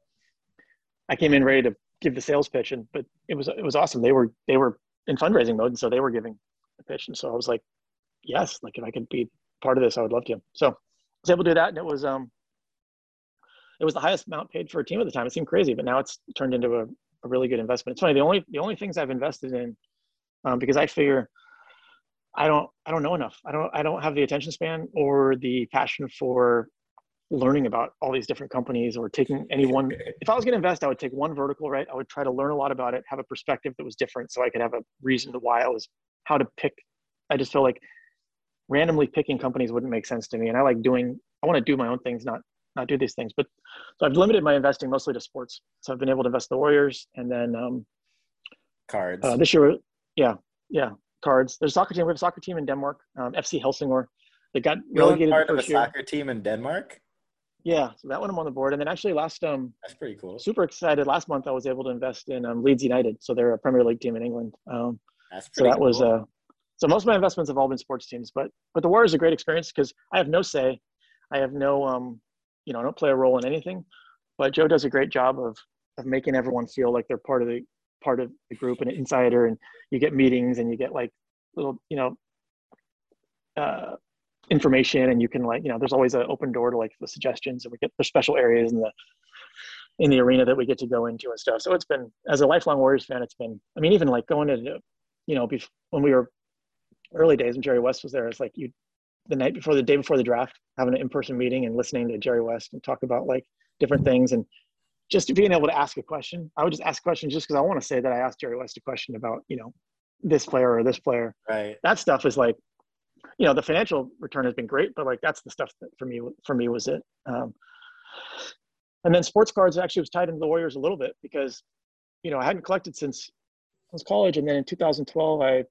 I came in ready to give the sales pitch and, but it was, it was awesome. They were, they were in fundraising mode. And so they were giving the pitch. And so I was like, yes, like if I could be part of this, I would love to. So I was able to do that. And it was, um, it was the highest amount paid for a team at the time. It seemed crazy, but now it's turned into a, a really good investment. It's funny. The only, the only things I've invested in, um, because I figure I don't, I don't know enough. I don't, I don't have the attention span or the passion for learning about all these different companies or taking any one if i was going to invest i would take one vertical right? I would try to learn a lot about it have a perspective that was different so i could have a reason to why i was how to pick. I just feel like randomly picking companies wouldn't make sense to me and i like doing i want to do my own things not not do these things but so i've limited my investing mostly to sports. So i've been able to invest the warriors and then um cards. uh, this year yeah yeah cards there's a soccer team we have a soccer team in denmark um, fc helsingor they got relegated part of a year. soccer team in denmark yeah, so that one I'm on the board, and then actually last um that's pretty cool. Super excited. Last month I was able to invest in um, Leeds United, so they're a Premier League team in England. Um, that's pretty so that cool. was uh, so most of my investments have all been sports teams, but but the Warriors a great experience because I have no say, I have no um, you know, I don't play a role in anything, but Joe does a great job of of making everyone feel like they're part of the part of the group and an insider, and you get meetings and you get like little you know uh, information and you can like you know there's always an open door to like the suggestions and we get there's special areas in the in the arena that we get to go into and stuff. So it's been as a lifelong warriors fan it's been i mean even like going to you know bef- when we were early days when jerry west was there it's like you the night before the day before the draft having an in-person meeting and listening to jerry west and talk about like different things and just being able to ask a question. I would just ask questions just because i want to say that i asked jerry west a question about you know this player or this player. Right. That stuff is like you know the financial return has been great but like that's the stuff that for me for me was it. Um, and then sports cards actually was tied into the warriors a little bit because you know i hadn't collected since since college. And then in 2012 i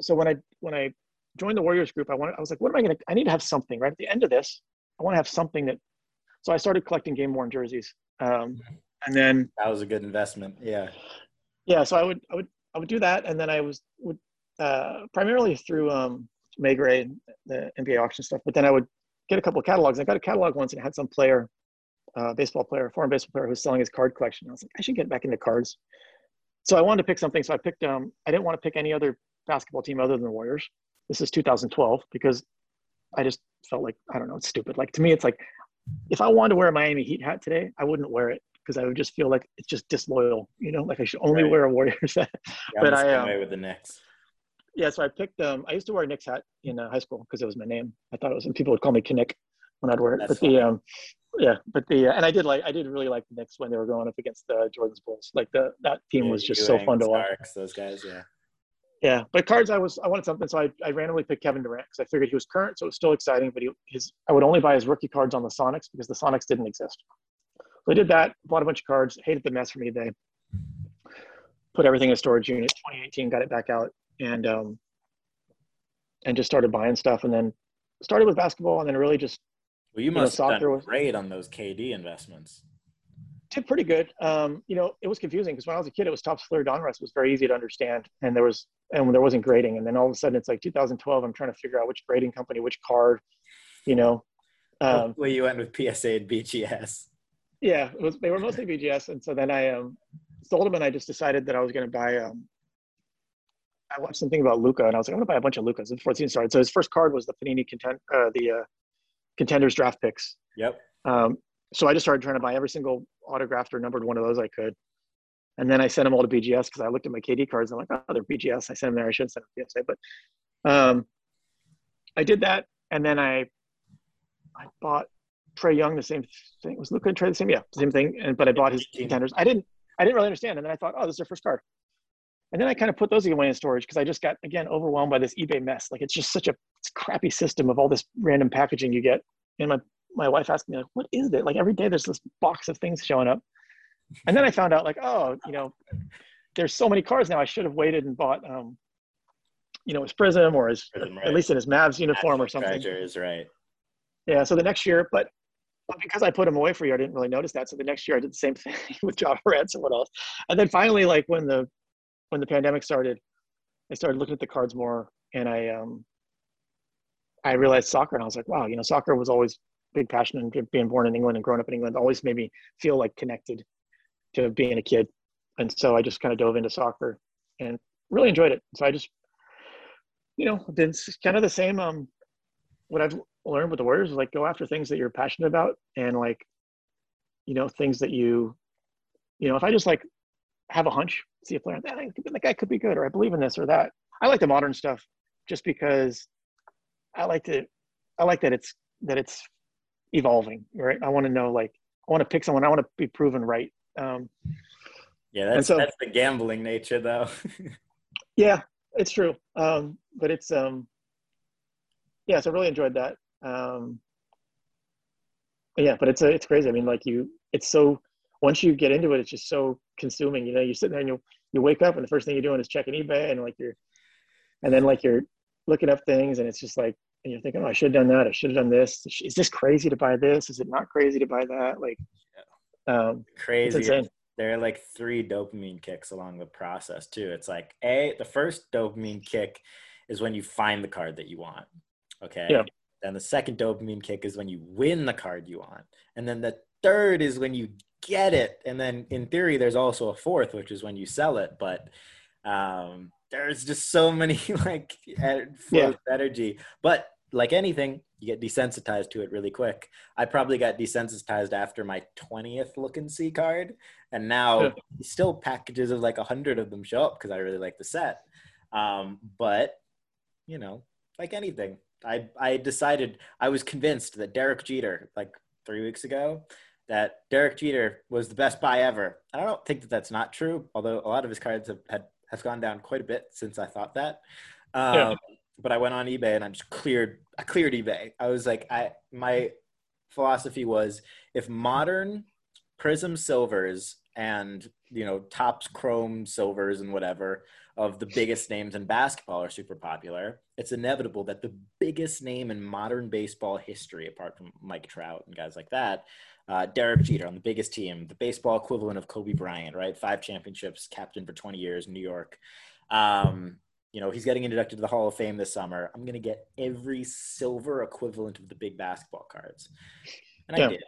so when i when i joined the warriors group i wanted i was like what am i going to i need to have something right? At the end of this i want to have something that so i started collecting game worn jerseys um, and then that was a good investment yeah yeah so i would i would i would do that and then i was would uh, primarily through um, Gray, the NBA auction stuff. But then I would get a couple of catalogs. I got a catalog once and it had some player, uh, baseball player, foreign baseball player who was selling his card collection. I was like, I should get back into cards. So I wanted to pick something. So I picked, um, I didn't want to pick any other basketball team other than the Warriors. This is 2012 because I just felt like, I don't know, it's stupid. Like to me, it's like, if I wanted to wear a Miami Heat hat today, I wouldn't wear it because I would just feel like it's just disloyal, you know, like I should only right. wear a Warriors hat. Yeah, but I, um, with the Knicks yeah, so I picked. Um, I used to wear a Knicks hat in uh, high school because it was my name. I thought it was, and people would call me Knick when I'd wear it. That's but funny. the um, yeah, but the uh, and I did like I did really like the Knicks when they were going up against the Jordan's Bulls. Like the that team yeah, was just so fun to watch. Those guys, yeah. Yeah, but cards I was I wanted something, so I, I randomly picked Kevin Durant because I figured he was current, so it was still exciting. But he, his I would only buy his rookie cards on the Sonics because the Sonics didn't exist. So I did that, bought a bunch of cards, hated the mess from eBay, put everything in a storage unit. 2018, got it back out, and um, and just started buying stuff and then started with basketball and then really just well you must you know, have done was, great on those KD investments. Did pretty good. Um, you know, it was confusing because when I was a kid, it was Topps Fleer Donruss was very easy to understand, and there was and there wasn't grading, and then all of a sudden it's like 2012. I'm trying to figure out which grading company, which card, you know. Um, well, you went with PSA and BGS. Yeah, it was. They were mostly BGS, and so then I um, sold them, and I just decided that I was going to buy um, I watched something about Luka, and I was like, I'm gonna buy a bunch of Lukas. before the season started. So his first card was the Panini content, uh, the uh, contenders draft picks. Yep. Um, so I just started trying to buy every single autographed or numbered one of those I could, and then I sent them all to BGS because I looked at my KD cards and I'm like, oh, they're BGS. I sent them there. I should send them to PSA, but um, I did that, and then I I bought Trae Young the same thing. Was Luka and Trae the same? Yeah, same thing. And but I bought his contenders. I didn't I didn't really understand, and then I thought, oh, this is their first card. And then I kind of put those away in storage because I just got again overwhelmed by this eBay mess. Like it's just such a crappy system of all this random packaging you get. And my my wife asked me like, "What is it?" Like every day there's this box of things showing up. And then I found out like, oh, you know, there's so many cards now. I should have waited and bought, um, you know, his Prizm or his Prizm, right. at least in his Mavs uniform or something. Treasures, right? Yeah. So the next year, but because I put them away for you, I didn't really notice that. So the next year I did the same thing with Morant and what else. And then finally, like when the when the pandemic started, I started looking at the cards more, and I um, I realized soccer, and I was like, wow, you know, soccer was always big passion, and being born in England and growing up in England always made me feel like connected to being a kid, and so I just kind of dove into soccer and really enjoyed it. So I just, you know, been kind of the same. Um, what I've learned with the Warriors is like go after things that you're passionate about, and like, you know, things that you, you know, if I just like have a hunch, see a player, that guy could be good, or I believe in this or that. I like the modern stuff just because I like to, I like that it's that it's evolving, right? I want to know, like, I want to pick someone, I want to be proven right. Um, yeah, that's so, that's the gambling nature, though. yeah, it's true. Um, but it's um, yeah, so I really enjoyed that. Um, yeah, but it's a, it's crazy. I mean, like you, it's so once you get into it, it's just so consuming. You know, you sit there and you you wake up and the first thing you're doing is checking eBay and like you're, and then like you're looking up things and it's just like and you're thinking, oh, I should have done that. I should have done this. Is this crazy to buy this? Is it not crazy to buy that? Like, um, crazy. There are like three dopamine kicks along the process too. It's like a the first dopamine kick is when you find the card that you want. Okay. Yeah. Then the second dopamine kick is when you win the card you want, and then the third is when you get it. And then in theory, there's also a fourth, which is when you sell it. But um, there's just so many like yeah. energy. But like anything, you get desensitized to it really quick. I probably got desensitized after my 20th look and see card. And now yeah. still packages of like a hundred of them show up because I really like the set. Um, but you know, like anything, I I decided I was convinced that Derek Jeter, like three weeks ago, that Derek Jeter was the best buy ever. I don't think that that's not true, although a lot of his cards have had has gone down quite a bit since I thought that. Um, yeah. But I went on eBay and I just cleared. I cleared eBay. I was like, I my philosophy was if modern Prizm silvers and you know Topps Chrome silvers and whatever of the biggest names in basketball are super popular, it's inevitable that the biggest name in modern baseball history, apart from Mike Trout and guys like that, uh, Derek Jeter on the biggest team, the baseball equivalent of Kobe Bryant, right? Five championships, captain for 20 years, New York. Um, you know, he's getting inducted to the Hall of Fame this summer. I'm going to get every silver equivalent of the big basketball cards. And I did.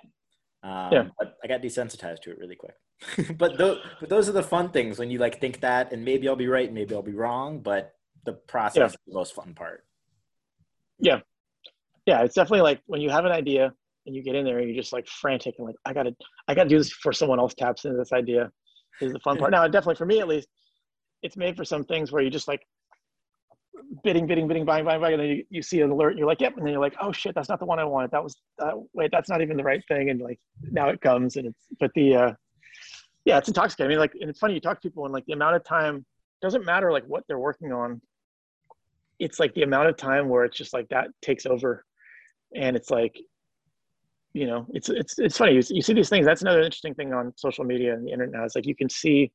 Um, yeah. But I got desensitized to it really quick. but, th- but those are the fun things when you like think that, and maybe I'll be right, maybe I'll be wrong, but the process yeah. is the most fun part. Yeah. Yeah. It's definitely like when you have an idea and you get in there and you're just like frantic and like I gotta I gotta do this before someone else taps into this idea is the fun part. Now definitely for me at least, it's made for some things where you just like bidding, bidding, bidding, buying, buying, buying, and then you, you see an alert and you're like, yep, and then you're like, oh shit, that's not the one I wanted. That was uh, wait, that's not even the right thing, and like now it comes and it's but the uh yeah, it's intoxicating. I mean, like, and it's funny you talk to people and like the amount of time doesn't matter like what they're working on. It's like the amount of time where it's just like that takes over, and it's like you know, it's it's it's funny. You, you see these things. That's another interesting thing on social media and the internet now. It's like you can see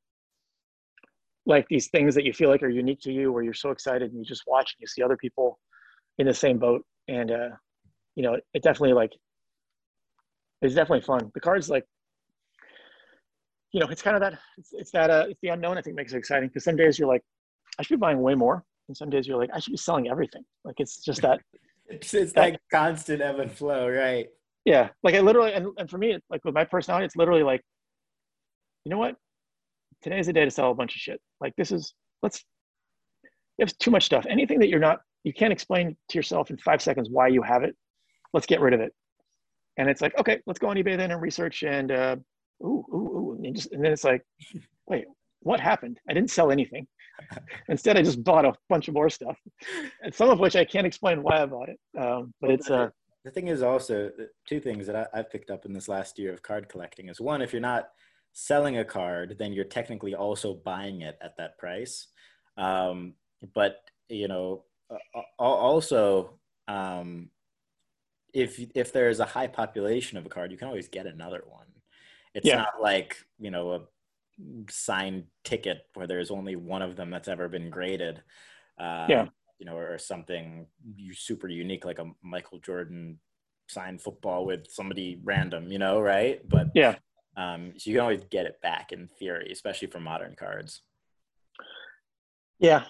like these things that you feel like are unique to you, where you're so excited and you just watch and you see other people in the same boat, and uh, you know, it definitely like it's definitely fun. The cards like you know, it's kind of that it's, it's that uh, it's the unknown. I think makes it exciting because some days you're like, I should be buying way more, and some days you're like, I should be selling everything. Like it's just that. it's, it's that, that constant ebb and flow, right? Yeah like i literally and, and for me like with my personality it's literally like you know what? Today is the day to sell a bunch of shit. Like this is let's have too much stuff. Anything that you're not you can't explain to yourself in five seconds why you have it let's get rid of it. And it's like okay let's go on ebay then and research and uh ooh ooh ooh and, just, and then it's like wait what happened? I didn't sell anything. Instead i just bought a bunch of more stuff and some of which i can't explain why i bought it um, but it's uh the thing is also two things that I, I've picked up in this last year of card collecting is one, if you're not selling a card, then you're technically also buying it at that price. Um, but you know, also um, if if there's a high population of a card, you can always get another one. It's yeah. not like you know a signed ticket where there's only one of them that's ever been graded. Uh, yeah you know, or something super unique like a Michael Jordan signed football with somebody random, you know, right? But yeah, um, so you can always get it back in theory, especially for modern cards. Yeah,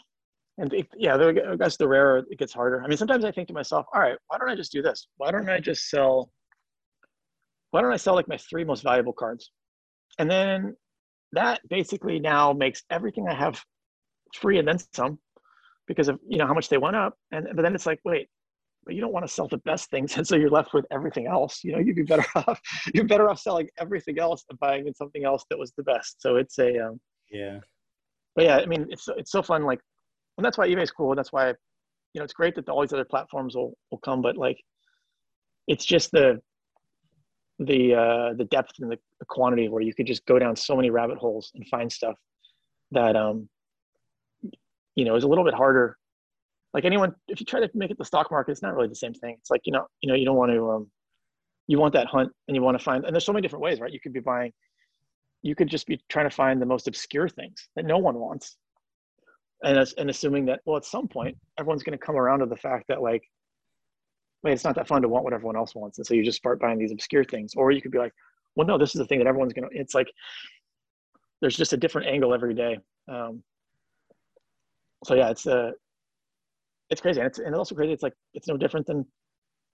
and it, yeah, I guess the rarer it gets harder. I mean, sometimes I think to myself, all right, why don't I just do this? Why don't I just sell? Why don't I sell like my three most valuable cards, and then that basically now makes everything I have free and then some because of you know how much they went up. And but then it's like wait but you don't want to sell the best things. And so you're left with everything else. You know you'd be better off you're better off selling everything else and buying in something else that was the best. So it's a um, yeah. but yeah i mean it's it's so fun like and that's why ebay's cool. And that's why you know it's great that all these other platforms will, will come but like it's just the the uh the depth and the, the quantity where you could just go down so many rabbit holes and find stuff that um you know, is a little bit harder. Like anyone, if you try to make it the stock market, it's not really the same thing. It's like, you know, you know, you don't want to, um, you want that hunt and you want to find, and there's so many different ways, right? You could be buying, you could just be trying to find the most obscure things that no one wants. And, and assuming that, well, at some point, everyone's going to come around to the fact that like, wait, it's not that fun to want what everyone else wants. And so you just start buying these obscure things. Or you could be like, well, no, this is the thing that everyone's going to, it's like, there's just a different angle every day. Um, so yeah, it's uh, it's crazy, and it's and it's also crazy. It's like it's no different than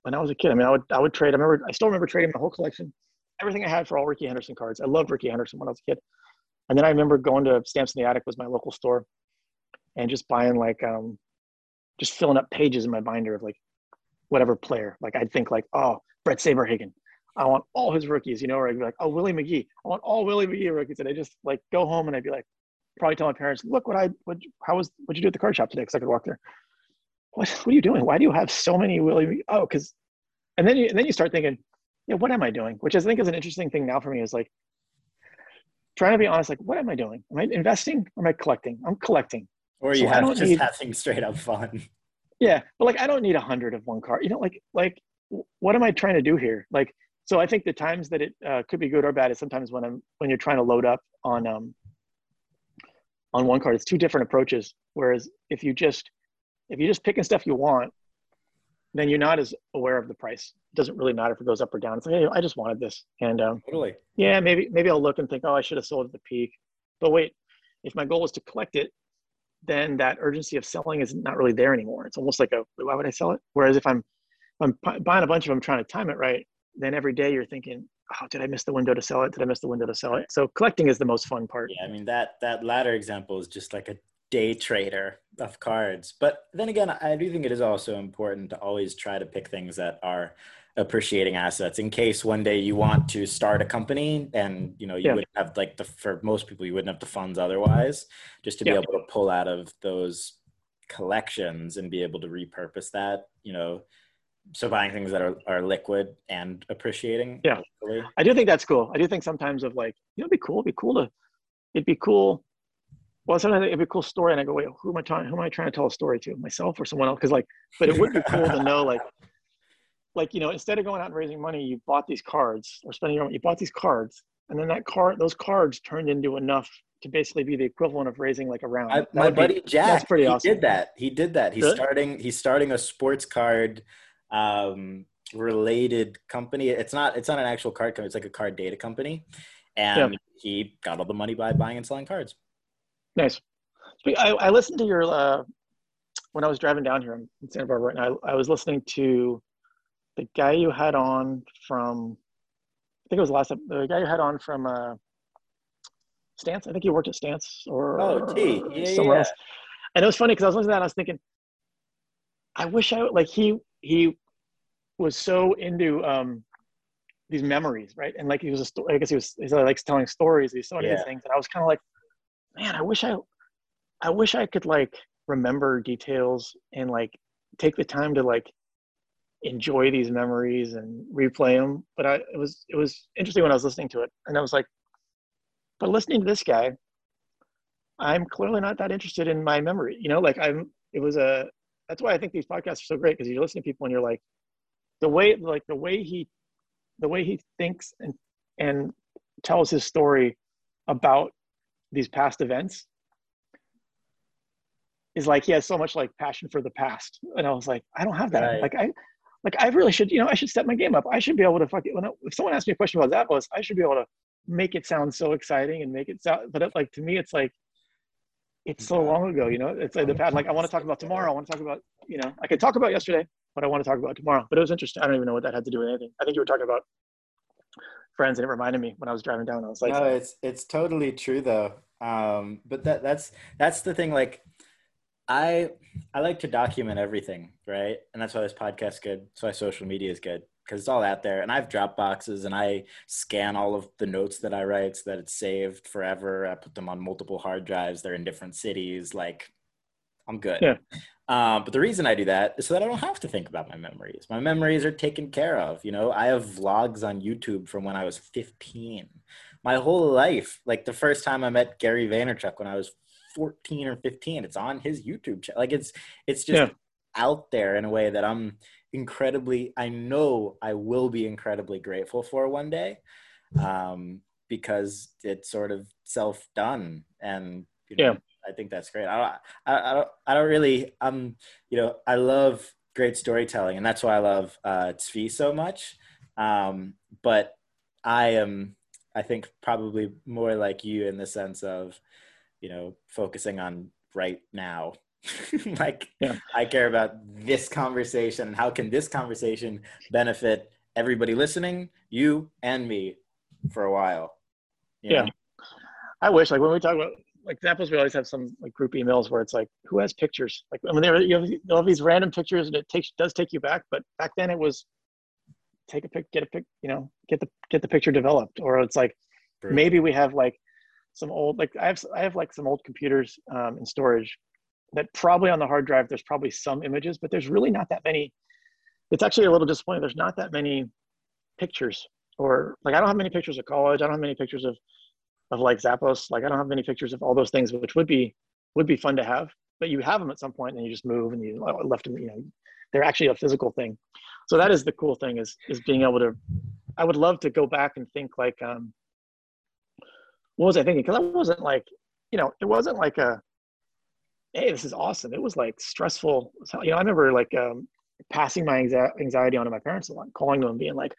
when I was a kid. I mean, I would I would trade. I remember I still remember trading my whole collection, everything I had for all Rickey Henderson cards. I loved Rickey Henderson when I was a kid, and then I remember going to Stamps in the Attic was my local store, and just buying like um, just filling up pages in my binder of like whatever player. Like I'd think like, oh, Bret Saberhagen. I want all his rookies, you know, or I'd be like, oh, Willie McGee. I want all Willie McGee rookies. And I just like go home and I'd be like, probably tell my parents, look what I, what, how was, what'd you do at the card shop today? Cause I could walk there. What, what are you doing? Why do you have so many Willie? Oh, cause, and then you, and then you start thinking, yeah, what am I doing? Which I think is an interesting thing now for me is like trying to be honest, like, what am I doing? Am I investing or am I collecting? I'm collecting. Or you so have just need, having straight up fun. Yeah. But like, I don't need a hundred of one card, you know, like, like what am I trying to do here? Like, so I think the times that it uh, could be good or bad is sometimes when I'm, when you're trying to load up on, um, on one card. It's two different approaches. Whereas if you just if you're just picking stuff you want, then you're not as aware of the price. It doesn't really matter if it goes up or down. It's like, hey, I just wanted this, and um, totally. Yeah, maybe maybe I'll look and think, oh, I should have sold at the peak. But wait, if my goal is to collect it, then that urgency of selling is not really there anymore. It's almost like a why would I sell it? Whereas if I'm I'm buying a bunch of them, trying to time it right, then every day you're thinking, oh, did I miss the window to sell it? Did I miss the window to sell it? So collecting is the most fun part. Yeah, I mean that that latter example is just like a day trader of cards. But then again, I do think it is also important to always try to pick things that are appreciating assets in case one day you want to start a company and you know you yeah. would have like the for most people you wouldn't have the funds otherwise just to be able to pull out of those collections and be able to repurpose that you know so buying things that are, are liquid and appreciating yeah i do think that's cool i do think sometimes of like you know it'd be cool it'd be cool to it'd be cool well sometimes it'd be a cool story and i go wait who am i trying who am i trying to tell a story to myself or someone else because like but it would be cool to know like like you know instead of going out and raising money you bought these cards or spending your money you bought these cards and then that card those cards turned into enough to basically be the equivalent of raising like a round. I, my buddy be, Jack, that's pretty awesome. Did that. He did that. He's starting. He's starting a sports card um, related company. It's not it's not an actual card company. It's like a card data company, and yeah. he got all the money by buying and selling cards. Nice. I, I listened to your uh, when I was driving down here in Santa Barbara, and I, I was listening to the guy you had on from. I think it was the last the guy you had on from uh, Stance. I think you worked at Stance or oh T yeah, somewhere yeah. else. And it was funny because I was listening to that and I was thinking, I wish I like he he was so into um, these memories, right? And like he was a story. I guess he was. He likes telling stories. He saw yeah. these things, and I was kind of like, man, I wish I, I wish I could like remember details and like take the time to like enjoy these memories and replay them. But I, it was it was interesting when I was listening to it, and I was like, but listening to this guy, I'm clearly not that interested in my memory. You know, like I'm. It was a. That's why I think these podcasts are so great because you listen to people and you're like, the way like the way he, the way he thinks and and tells his story about these past events is like he has so much like passion for the past and i was like i don't have that right. like i like I really should, you know, I should step my game up. I should be able to fuck it. When I, if someone asks me a question about that was I should be able to make it sound so exciting and make it sound. But it, like to me, it's like it's so long ago. You know, it's like the past. Like I want to talk about tomorrow. I want to talk about, you know, I could talk about yesterday, but I want to talk about tomorrow. But it was interesting. I don't even know what that had to do with anything. I think you were talking about friends, and it reminded me when I was driving down. I was like, no, it's it's totally true though. Um, but that that's that's the thing. Like I I like to document everything, right? And that's why this podcast is good. That's why social media is good because it's all out there. And I have Dropboxes and I scan all of the notes that I write so that it's saved forever. I put them on multiple hard drives. They're in different cities. Like I'm good. Yeah. Um, but the reason I do that is so that I don't have to think about my memories. My memories are taken care of. You know, I have vlogs on YouTube from when I was 15. My whole life, like the first time I met Gary Vaynerchuk when I was 14 or 15 it's on his youtube channel like it's it's just yeah. out there in a way that i'm incredibly i know i will be incredibly grateful for one day um, because it's sort of self done and you know, yeah i think that's great I don't, I, I don't i don't really um you know i love great storytelling and that's why i love uh Tzvi so much um but i am i think probably more like you in the sense of you know focusing on right now like yeah. i care about this conversation and how can this conversation benefit everybody listening you and me for a while yeah know? i wish like when we talk about examples we always have some like group emails where it's like who has pictures like i mean there are you have, have these random pictures and it takes does take you back but back then it was take a pic get a pic you know get the get the picture developed or it's like True. maybe we have like some old like I have I have like some old computers um, in storage that probably on the hard drive there's probably some images, but there's really not that many. It's actually a little disappointing. There's not that many pictures or like I don't have many pictures of college. I don't have many pictures of of like Zappos. Like I don't have many pictures of all those things, which would be would be fun to have. But you have them at some point, and you just move, and you left them. You know, they're actually a physical thing. So that is the cool thing is is being able to. I would love to go back and think like um, what was I thinking? Because I wasn't like, you know, it wasn't like a, hey, this is awesome. It was like stressful. You know, I remember like um, passing my anxiety onto my parents a lot, calling them and being like,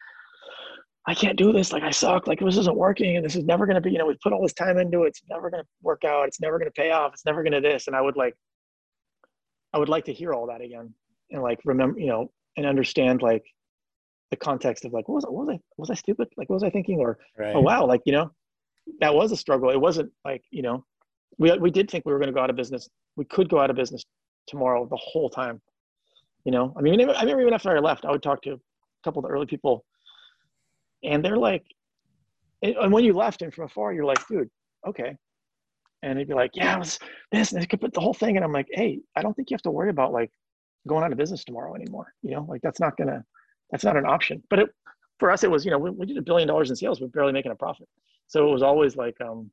I can't do this. Like I suck. Like this isn't working, and this is never going to be. You know, we put all this time into it. It's never going to work out. It's never going to pay off. It's never going to this. And I would like, I would like to hear all that again, and like remember, you know, and understand like the context of like, what was I? What was I? Was I stupid? Like, what was I thinking? Or oh, right. oh wow, like you know, that was a struggle. It wasn't like, you know, we, we did think we were going to go out of business. We could go out of business tomorrow the whole time. You know, I mean, I remember even after I left, I would talk to a couple of the early people and they're like, and when you left and from afar, you're like, dude, okay. And they'd be like, yeah, it was this, and they could put the whole thing. And I'm like, hey, I don't think you have to worry about like going out of business tomorrow anymore. You know, like that's not gonna, that's not an option. But it, for us, it was, you know, we, we did a billion dollars in sales, we're barely making a profit. So it was always like um,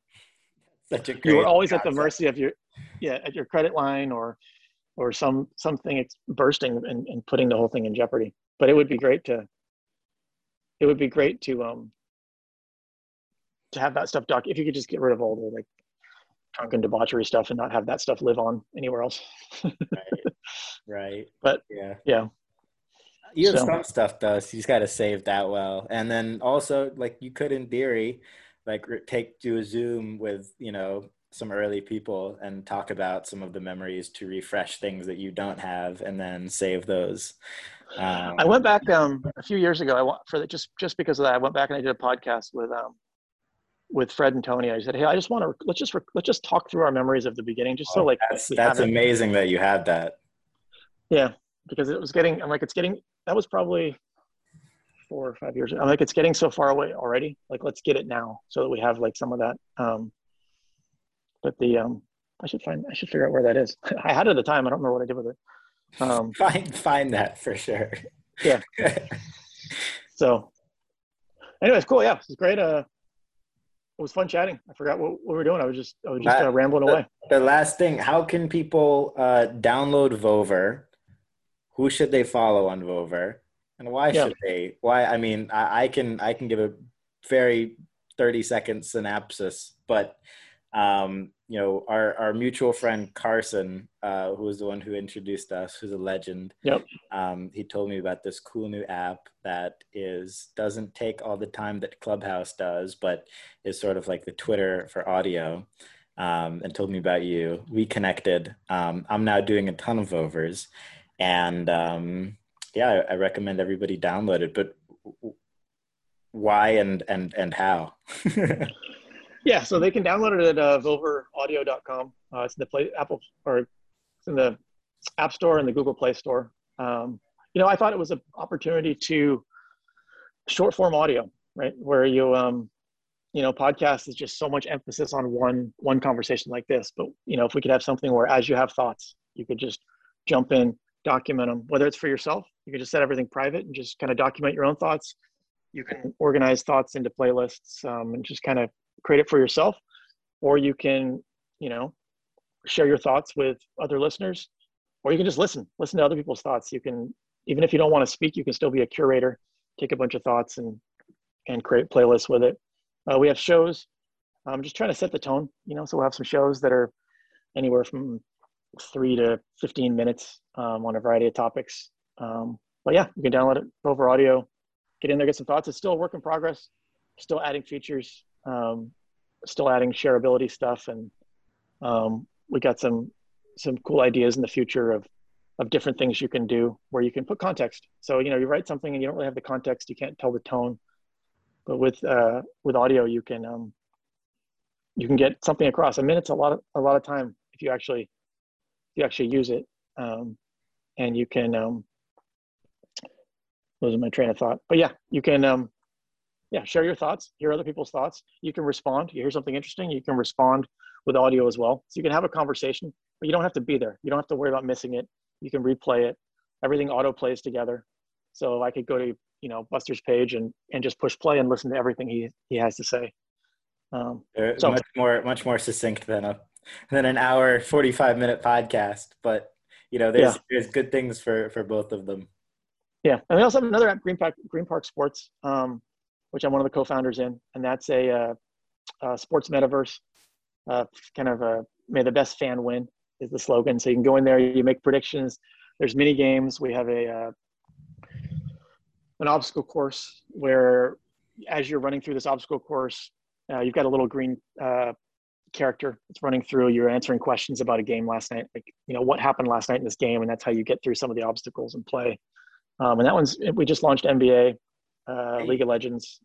you were always concept. at the mercy of your yeah at your credit line or or some something it's bursting and, and putting the whole thing in jeopardy. But it would be great to it would be great to um to have that stuff doc if you could just get rid of all the like drunken debauchery stuff and not have that stuff live on anywhere else. right. Right. But yeah. Yeah. You have so. some stuff though, so you just got to save that well. And then also, like you could, in theory, like take do a zoom with you know some early people and talk about some of the memories to refresh things that you don't have and then save those um, i went back um, a few years ago i want for the, just just because of that i went back and i did a podcast with um, with fred and tony i said hey i just want to let's just let's just talk through our memories of the beginning just so oh, like that's, that's amazing that you had that yeah because it was getting i'm like it's getting that was probably four or five years. I'm like, it's getting so far away already. Like, let's get it now so that we have like some of that. Um, but the, um, I should find, I should figure out where that is. I had it at the time. I don't remember what I did with it. Um, find, find that for sure. yeah. so, anyways, cool. Yeah, it's great. Uh, it was fun chatting. I forgot what, what we were doing. I was just I was just uh, rambling the, away. The last thing, how can people uh, download Vover? Who should they follow on Vover? And why yeah. should they? Why? I mean, I, I, can I can give a very thirty second synopsis, but um, you know, our our mutual friend Carson, uh, who was the one who introduced us, who's a legend. Yep. Um, he told me about this cool new app that is doesn't take all the time that Clubhouse does, but is sort of like the Twitter for audio. Um, and told me about you. We connected. Um, I'm now doing a ton of overs, and um, yeah, I, I recommend everybody download it. But why and and and how? yeah, so they can download it at uh. Uh, it's in the play Apple or it's in the App Store and the Google Play Store. Um, you know, I thought it was an opportunity to short form audio, right? Where you, um, you know, podcast is just so much emphasis on one one conversation like this. But you know, if we could have something where, as you have thoughts, you could just jump in, document them. Whether it's for yourself, you could just set everything private and just kind of document your own thoughts. You can organize thoughts into playlists um, and just kind of create it for yourself, or you can, you know, share your thoughts with other listeners, or you can just listen, listen to other people's thoughts. You can, even if you don't want to speak, you can still be a curator, take a bunch of thoughts and and create playlists with it. Uh, we have shows. I'm just trying to set the tone, you know. So we'll have some shows that are anywhere from three to 15 minutes um, on a variety of topics. Um, but yeah, you can download it Vover audio, get in there, get some thoughts. It's still a work in progress, still adding features um, still adding shareability stuff, and um, we got some some cool ideas in the future of of different things you can do where you can put context. So you know, you write something and you don't really have the context, you can't tell the tone, but with uh, with audio, you can um, you can get something across. A minute's a lot of a lot of time if you actually if you actually use it, um, and you can um, losing my train of thought. But yeah, you can um, yeah, share your thoughts, hear other people's thoughts. You can respond. You hear something interesting, you can respond with audio as well. So you can have a conversation, but you don't have to be there. You don't have to worry about missing it. You can replay it. Everything auto plays together. So I could go to you know Buster's page and and just push play and listen to everything he he has to say. Um, uh, so much more much more succinct than a than an hour forty five minute podcast, but you know there's yeah. there's good things for for both of them. Yeah, and we also have another app, Green Park Green Park Sports. Um, which I'm one of the co-founders in, and that's a, uh, a sports metaverse. Uh, kind of a may the best fan win is the slogan. So you can go in there, you make predictions. There's mini games. We have a uh, an obstacle course where, as you're running through this obstacle course, uh, you've got a little green uh, character that's running through. You're answering questions about a game last night, like you know what happened last night in this game, and that's how you get through some of the obstacles and play. Um, and that one's we just launched NBA uh, hey. League of Legends.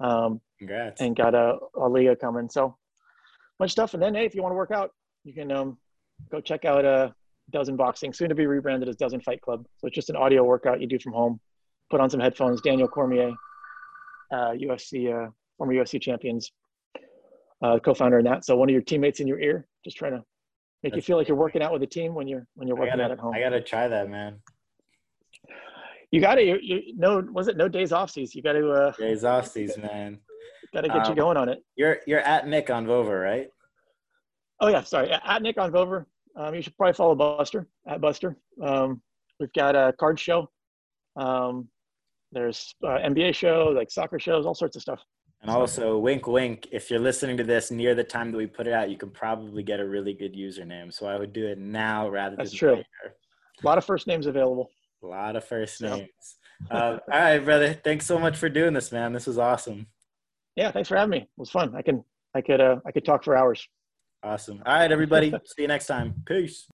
Um, Congrats. And got a, a Liga coming. So much stuff. And then, hey, if you want to work out, you can um, go check out uh, Dozen Boxing, soon to be rebranded as Dozen Fight Club. So it's just an audio workout you do from home. Put on some headphones. Daniel Cormier, uh, UFC, uh, former UFC champions, uh, co-founder in that. So one of your teammates in your ear, just trying to make That's you feel like you're working out with a team when you're when you're working gotta, out at home. I gotta try that, man you got to you, no was it no days off seas you got to uh days off seas man. got to get um, you going on it. you're you're at nick on vover right? Oh yeah sorry. At nick on vover. Um, you should probably follow buster at buster. Um, we've got a card show. Um, there's uh, nba show like soccer shows all sorts of stuff. And also wink wink if you're listening to this near the time that we put it out you can probably get a really good username. So i would do it now rather that's than true. later. a lot of first names available a lot of first names. uh, all right, brother. Thanks so much for doing this, man. This was awesome. Yeah, thanks for having me. It was fun. I can I could uh I could talk for hours. Awesome. All right, everybody. See you next time. Peace.